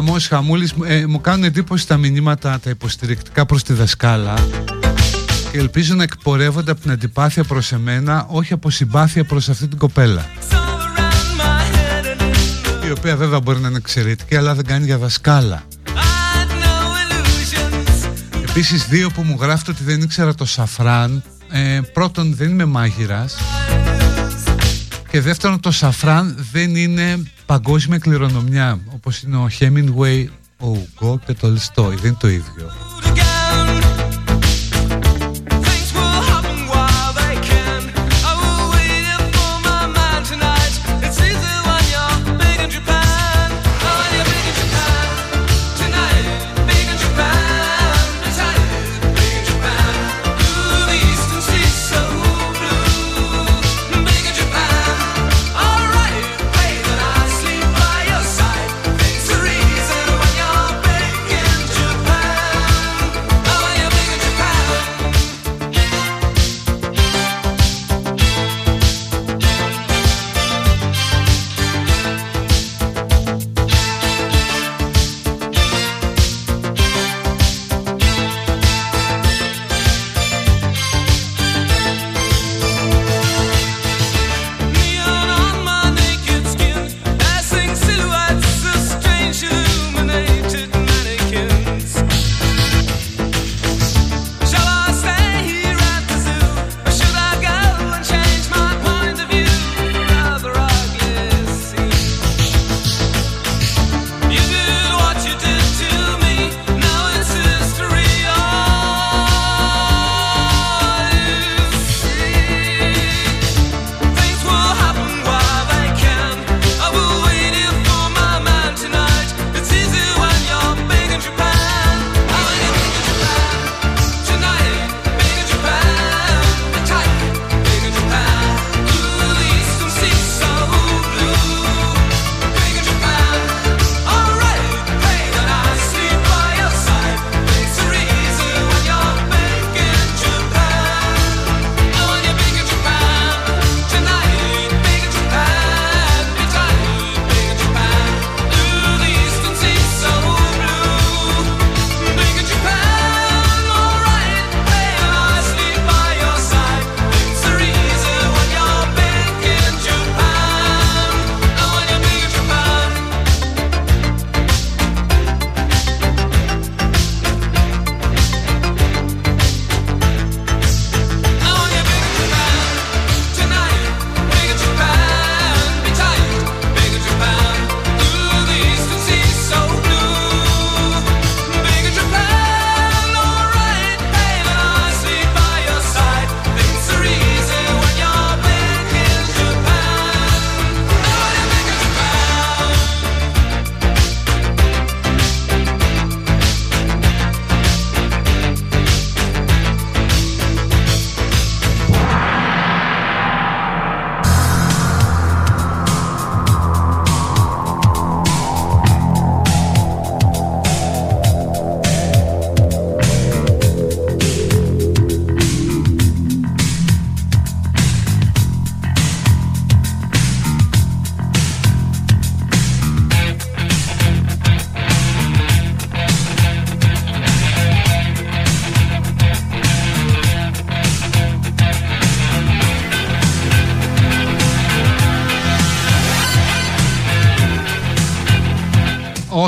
Χαμός, χαμούλης, ε, μου κάνουν εντύπωση τα μηνύματα τα υποστηρικτικά προς τη δασκάλα. Και ελπίζω να εκπορεύονται από την αντιπάθεια προς εμένα όχι από συμπάθεια προς αυτή την κοπέλα. Η οποία βέβαια μπορεί να είναι εξαιρετική αλλά δεν κάνει για δασκάλα. Επίσης δύο που μου γράφετε ότι δεν ήξερα το σαφράν. Ε, Πρώτον δεν είμαι μάγειρας Και δεύτερον το σαφράν δεν είναι παγκόσμια κληρονομιά Όπως είναι ο Hemingway, ο Ουγκό και το Λιστόι Δεν είναι το ίδιο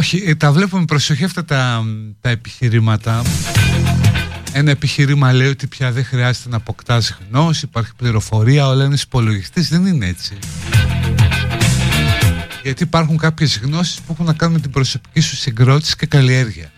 Όχι, ε, τα βλέπουμε προσοχή αυτά τα, τα επιχειρήματα. Ένα επιχείρημα λέει ότι πια δεν χρειάζεται να αποκτάς γνώση, υπάρχει πληροφορία, όλα είναι υπολογιστή. Δεν είναι έτσι. Γιατί υπάρχουν κάποιες γνώσεις που έχουν να κάνουν με την προσωπική σου συγκρότηση και καλλιέργεια.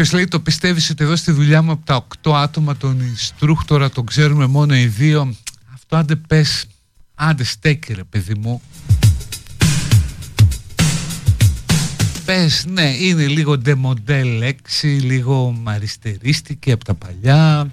Κάποιο λέει το πιστεύεις ότι εδώ στη δουλειά μου από τα 8 άτομα τον Ινστρούκτορα τον ξέρουμε μόνο οι δύο. Αυτό άντε πες, άντε στέκει ρε παιδί μου. Πες, ναι, είναι λίγο ντεμοντέλ λέξη, λίγο μαριστερίστηκε από τα παλιά.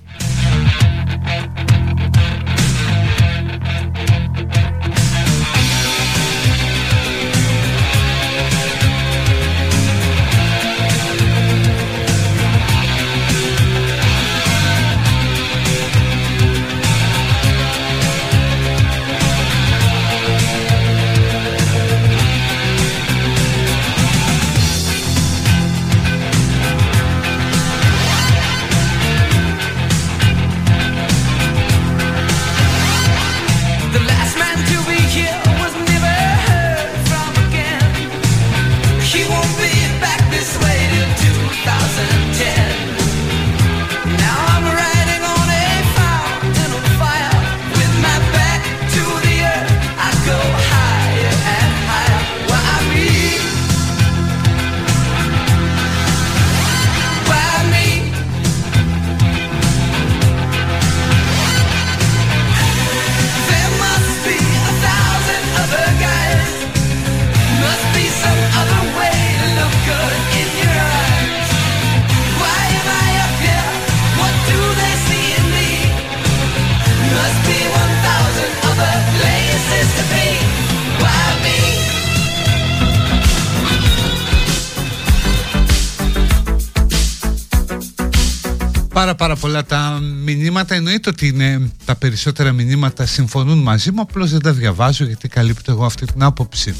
Πάρα πάρα πολλά τα μηνύματα εννοείται ότι είναι τα περισσότερα μηνύματα συμφωνούν μαζί μου απλώς δεν τα διαβάζω γιατί καλύπτω εγώ αυτή την άποψη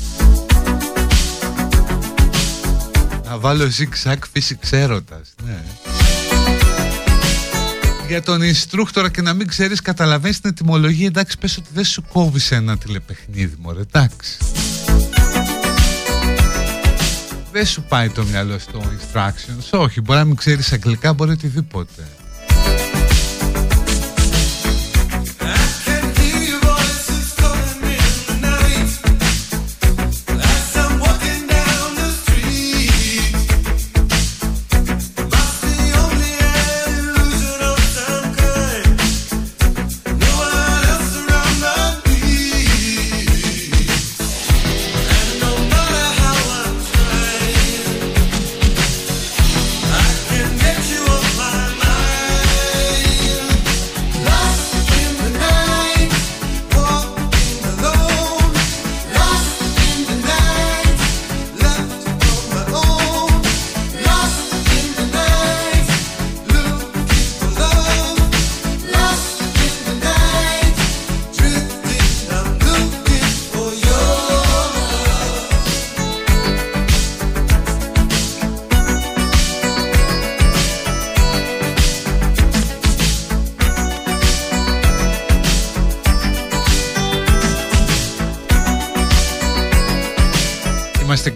να βάλω zigzag φύσικ έρωτας ναι. Για τον instructor και να μην ξέρεις καταλαβαίνεις την ετοιμολογία εντάξει πες ότι δεν σου κόβεις ένα τηλεπαιχνίδι μωρέ εντάξει δεν σου πάει το μυαλό στο instructions. Όχι, μπορεί να μην ξέρεις αγγλικά, μπορεί οτιδήποτε.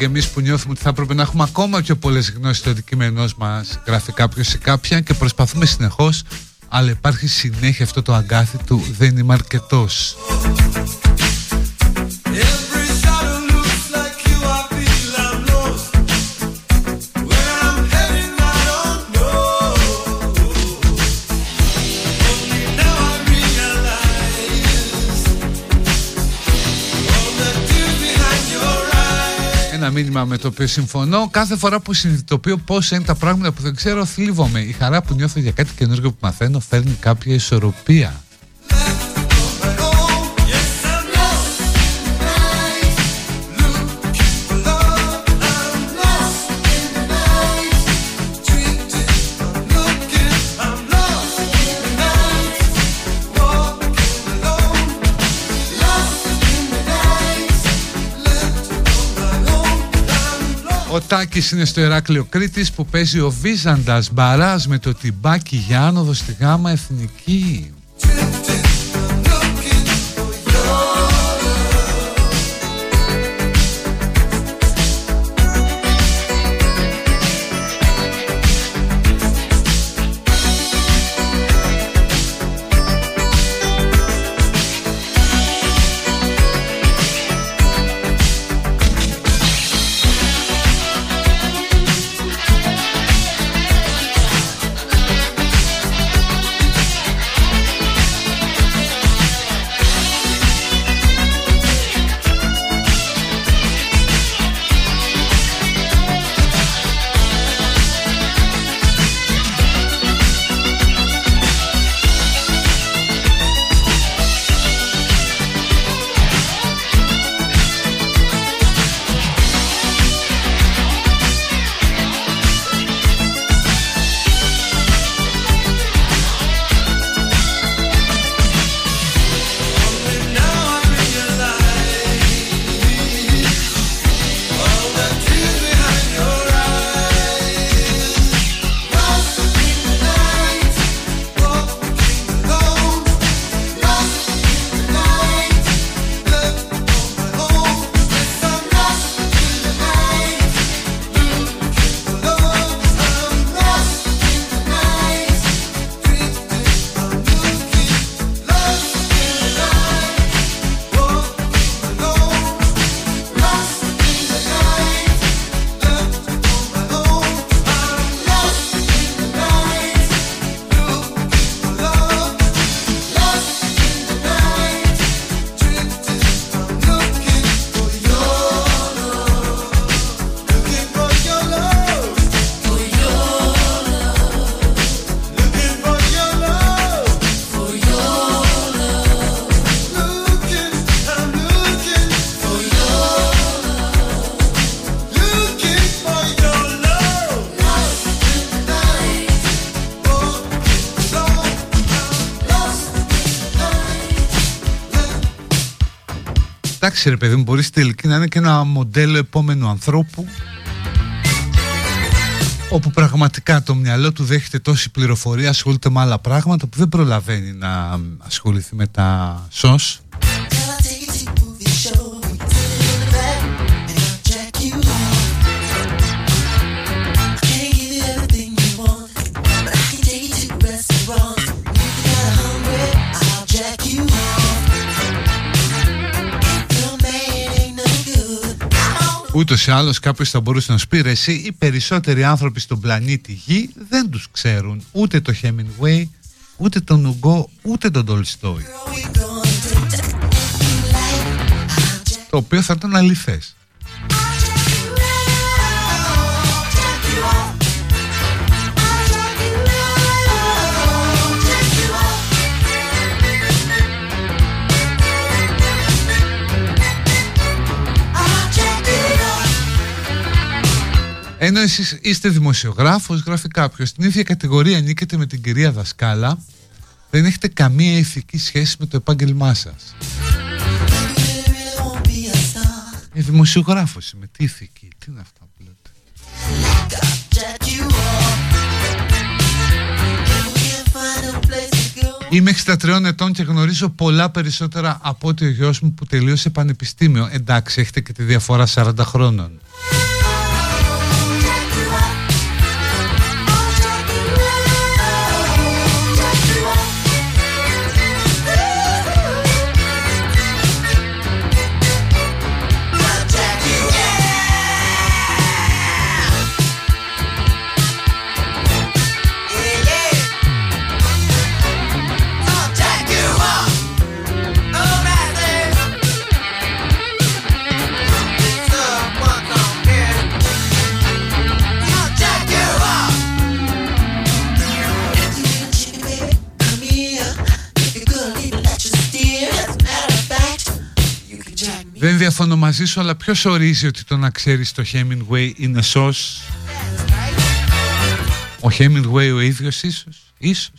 Και εμείς που νιώθουμε ότι θα έπρεπε να έχουμε ακόμα πιο πολλές γνώσεις στο αντικείμενό μας γράφει κάποιος ή κάποια και προσπαθούμε συνεχώς αλλά υπάρχει συνέχεια αυτό το αγκάθι του δεν είμαι αρκετός. Μήνυμα με το οποίο συμφωνώ. Κάθε φορά που συνειδητοποιώ πώς είναι τα πράγματα που δεν ξέρω, θλίβομαι. Η χαρά που νιώθω για κάτι καινούργιο που μαθαίνω φέρνει κάποια ισορροπία. Τάκης είναι στο Εράκλειο Κρήτης που παίζει ο Βίζαντας Μπαράς με το τυμπάκι για άνοδο στη γάμα εθνική. Εντάξει ρε παιδί μου, μπορείς στην τελική να είναι και ένα μοντέλο επόμενου ανθρώπου όπου πραγματικά το μυαλό του δέχεται τόση πληροφορία, ασχολείται με άλλα πράγματα που δεν προλαβαίνει να ασχοληθεί με τα σως. Ούτως ή άλλως κάποιος θα μπορούσε να σου πει ρε, εσύ οι περισσότεροι άνθρωποι στον πλανήτη Γη δεν τους ξέρουν ούτε το Hemingway, ούτε τον Ουγκό, ούτε τον Τολστόι. Το οποίο θα ήταν αληθές. Ενώ εσείς είστε δημοσιογράφος, γράφει κάποιος, στην ίδια κατηγορία ανήκετε με την κυρία Δασκάλα, δεν έχετε καμία ηθική σχέση με το επάγγελμά σας. Ε, δημοσιογράφος είμαι, τι ηθική, τι είναι αυτά που λέτε. Είμαι 63 ετών και γνωρίζω πολλά περισσότερα από ότι ο γιος μου που τελείωσε πανεπιστήμιο. Εντάξει, έχετε και τη διαφορά 40 χρόνων. Δεν διαφωνώ μαζί σου, αλλά ποιος ορίζει ότι το να ξέρεις το Hemingway είναι σως; Ο Hemingway ο ίδιος ίσως; Ίσως.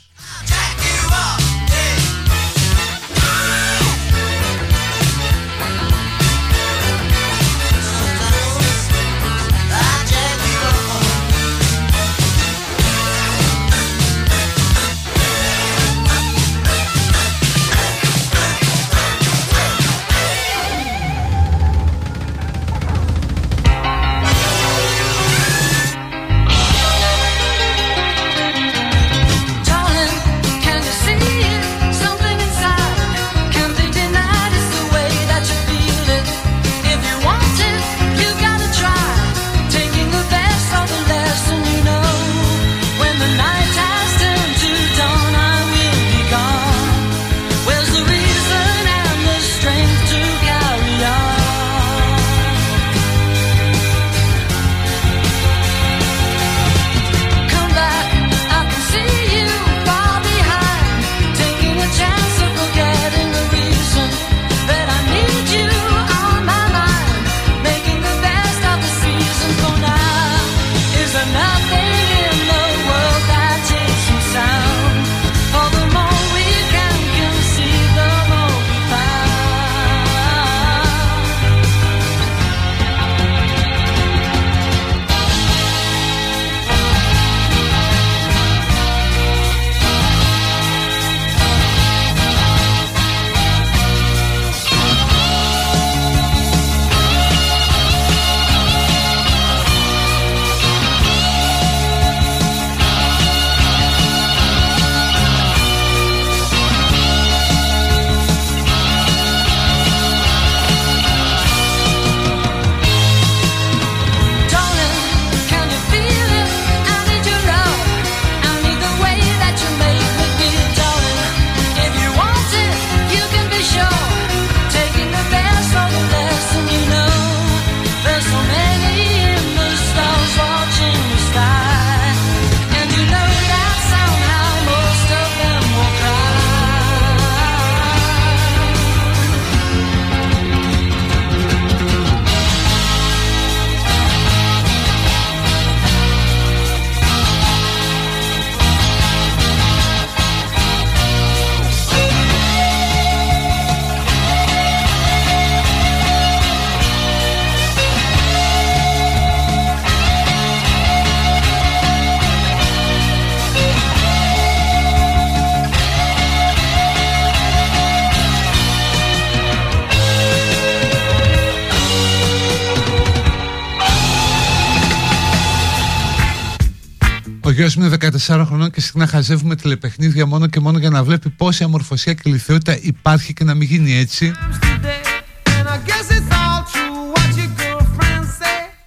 Γιος μου είναι 14 χρονών και συχνά χαζεύουμε τηλεπαιχνίδια μόνο και μόνο για να βλέπει πόση αμορφωσία και λιθιότητα υπάρχει και να μην γίνει έτσι.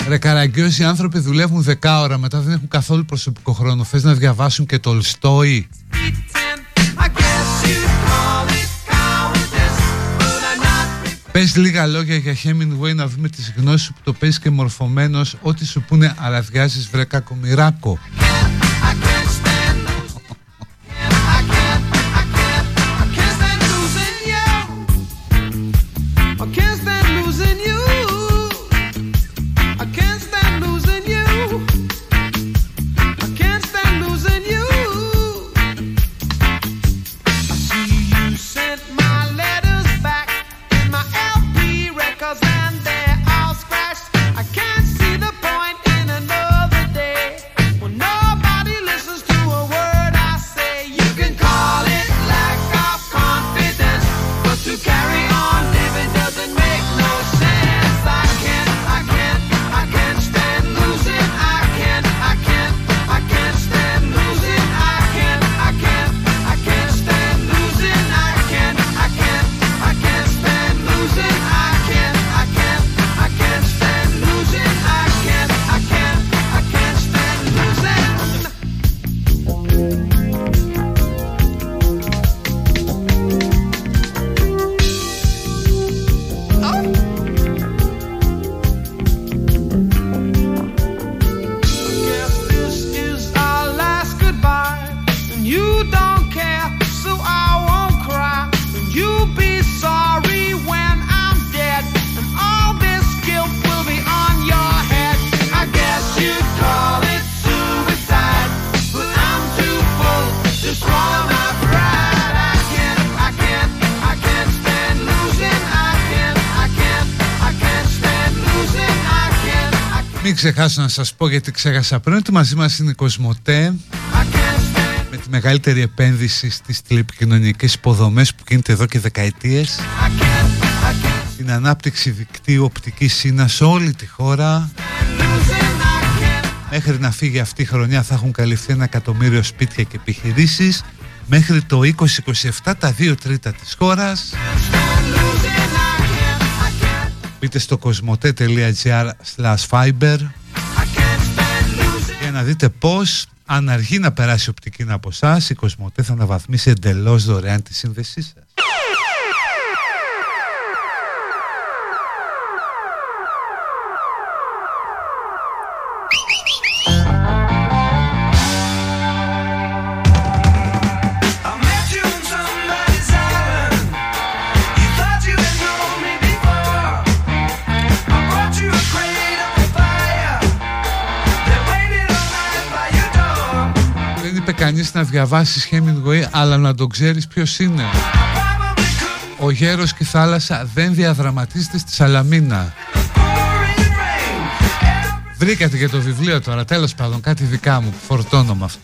Ρε Καραγκιός, οι άνθρωποι δουλεύουν 10 ώρα, μετά δεν έχουν καθόλου προσωπικό χρόνο. Θες να διαβάσουν και το Ολστόι. Πες λίγα λόγια για Hemingway να δούμε τις γνώσεις σου που το παίζεις και μορφωμένος Ό,τι σου πούνε αλαδιάζεις βρε κακομοιράκο ξεχάσω να σας πω γιατί ξέχασα πριν ότι μαζί μας είναι η Κοσμοτέ. Με τη μεγαλύτερη επένδυση στις τηλεπικοινωνικές υποδομές που γίνεται εδώ και δεκαετίες. Την ανάπτυξη δικτύου οπτικής σύνας σε όλη τη χώρα. Μέχρι να φύγει αυτή η χρονιά θα έχουν καλυφθεί ένα εκατομμύριο σπίτια και επιχειρήσεις. Μέχρι το 2027 τα δύο τρίτα της χώρας. Μπείτε στο κοσμοτέ.gr fiber. για να δείτε πώς αν αργεί να περάσει οπτική από εσάς, η Κοσμοτέ θα αναβαθμίσει εντελώς δωρεάν τη σύνδεσή σας. Κανείς να διαβάσει Hemingway αλλά να τον ξέρεις ποιος είναι. Ο γέρος και η θάλασσα δεν διαδραματίζεται στη Σαλαμίνα. Βρήκατε και το βιβλίο τώρα. Τέλος πάντων κάτι δικά μου φορτώνω με αυτό.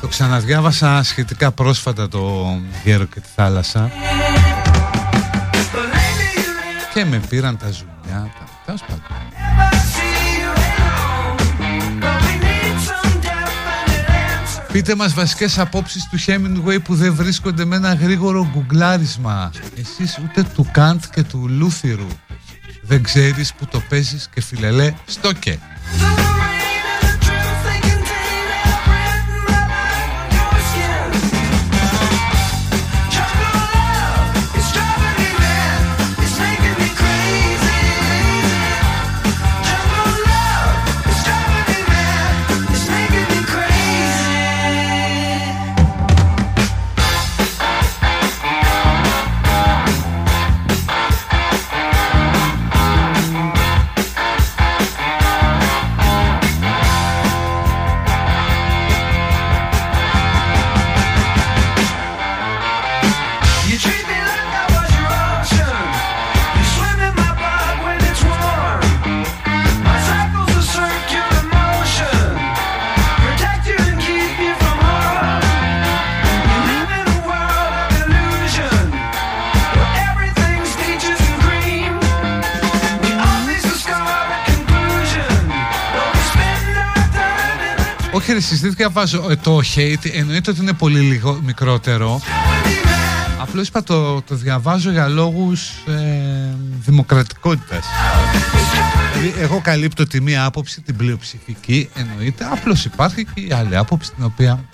Το ξαναδιάβασα σχετικά πρόσφατα το γέρο και τη θάλασσα και με πήραν τα ζουμιά τα... Τέλος πάντων Πείτε μας βασικές απόψεις του Hemingway που δεν βρίσκονται με ένα γρήγορο γκουγκλάρισμα. Εσείς ούτε του Καντ και του Λούθυρου Δεν ξέρεις που το παίζεις και φιλελέ στόκε διαβάζω ε, το hate εννοείται ότι είναι πολύ λίγο μικρότερο. Απλώς είπα το, το διαβάζω για λόγους ε, δημοκρατικότητας. Δηλαδή εγώ καλύπτω τη μία άποψη, την πλειοψηφική εννοείται. Απλώς υπάρχει και η άλλη άποψη την οποία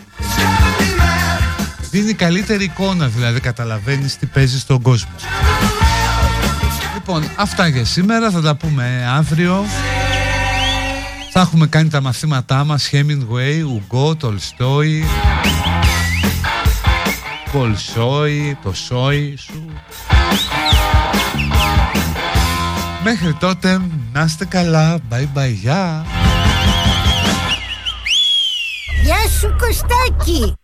δίνει καλύτερη εικόνα δηλαδή καταλαβαίνεις τι παίζει στον κόσμο. Λοιπόν αυτά για σήμερα. Θα τα πούμε αύριο θα έχουμε κάνει τα μαθήματά μας. Hemingway, Ουγκό, Τολστόι Πολσόι, το σόι σου. Μέχρι τότε να είστε καλά. Bye bye, γεια. Γεια σου Κωστάκη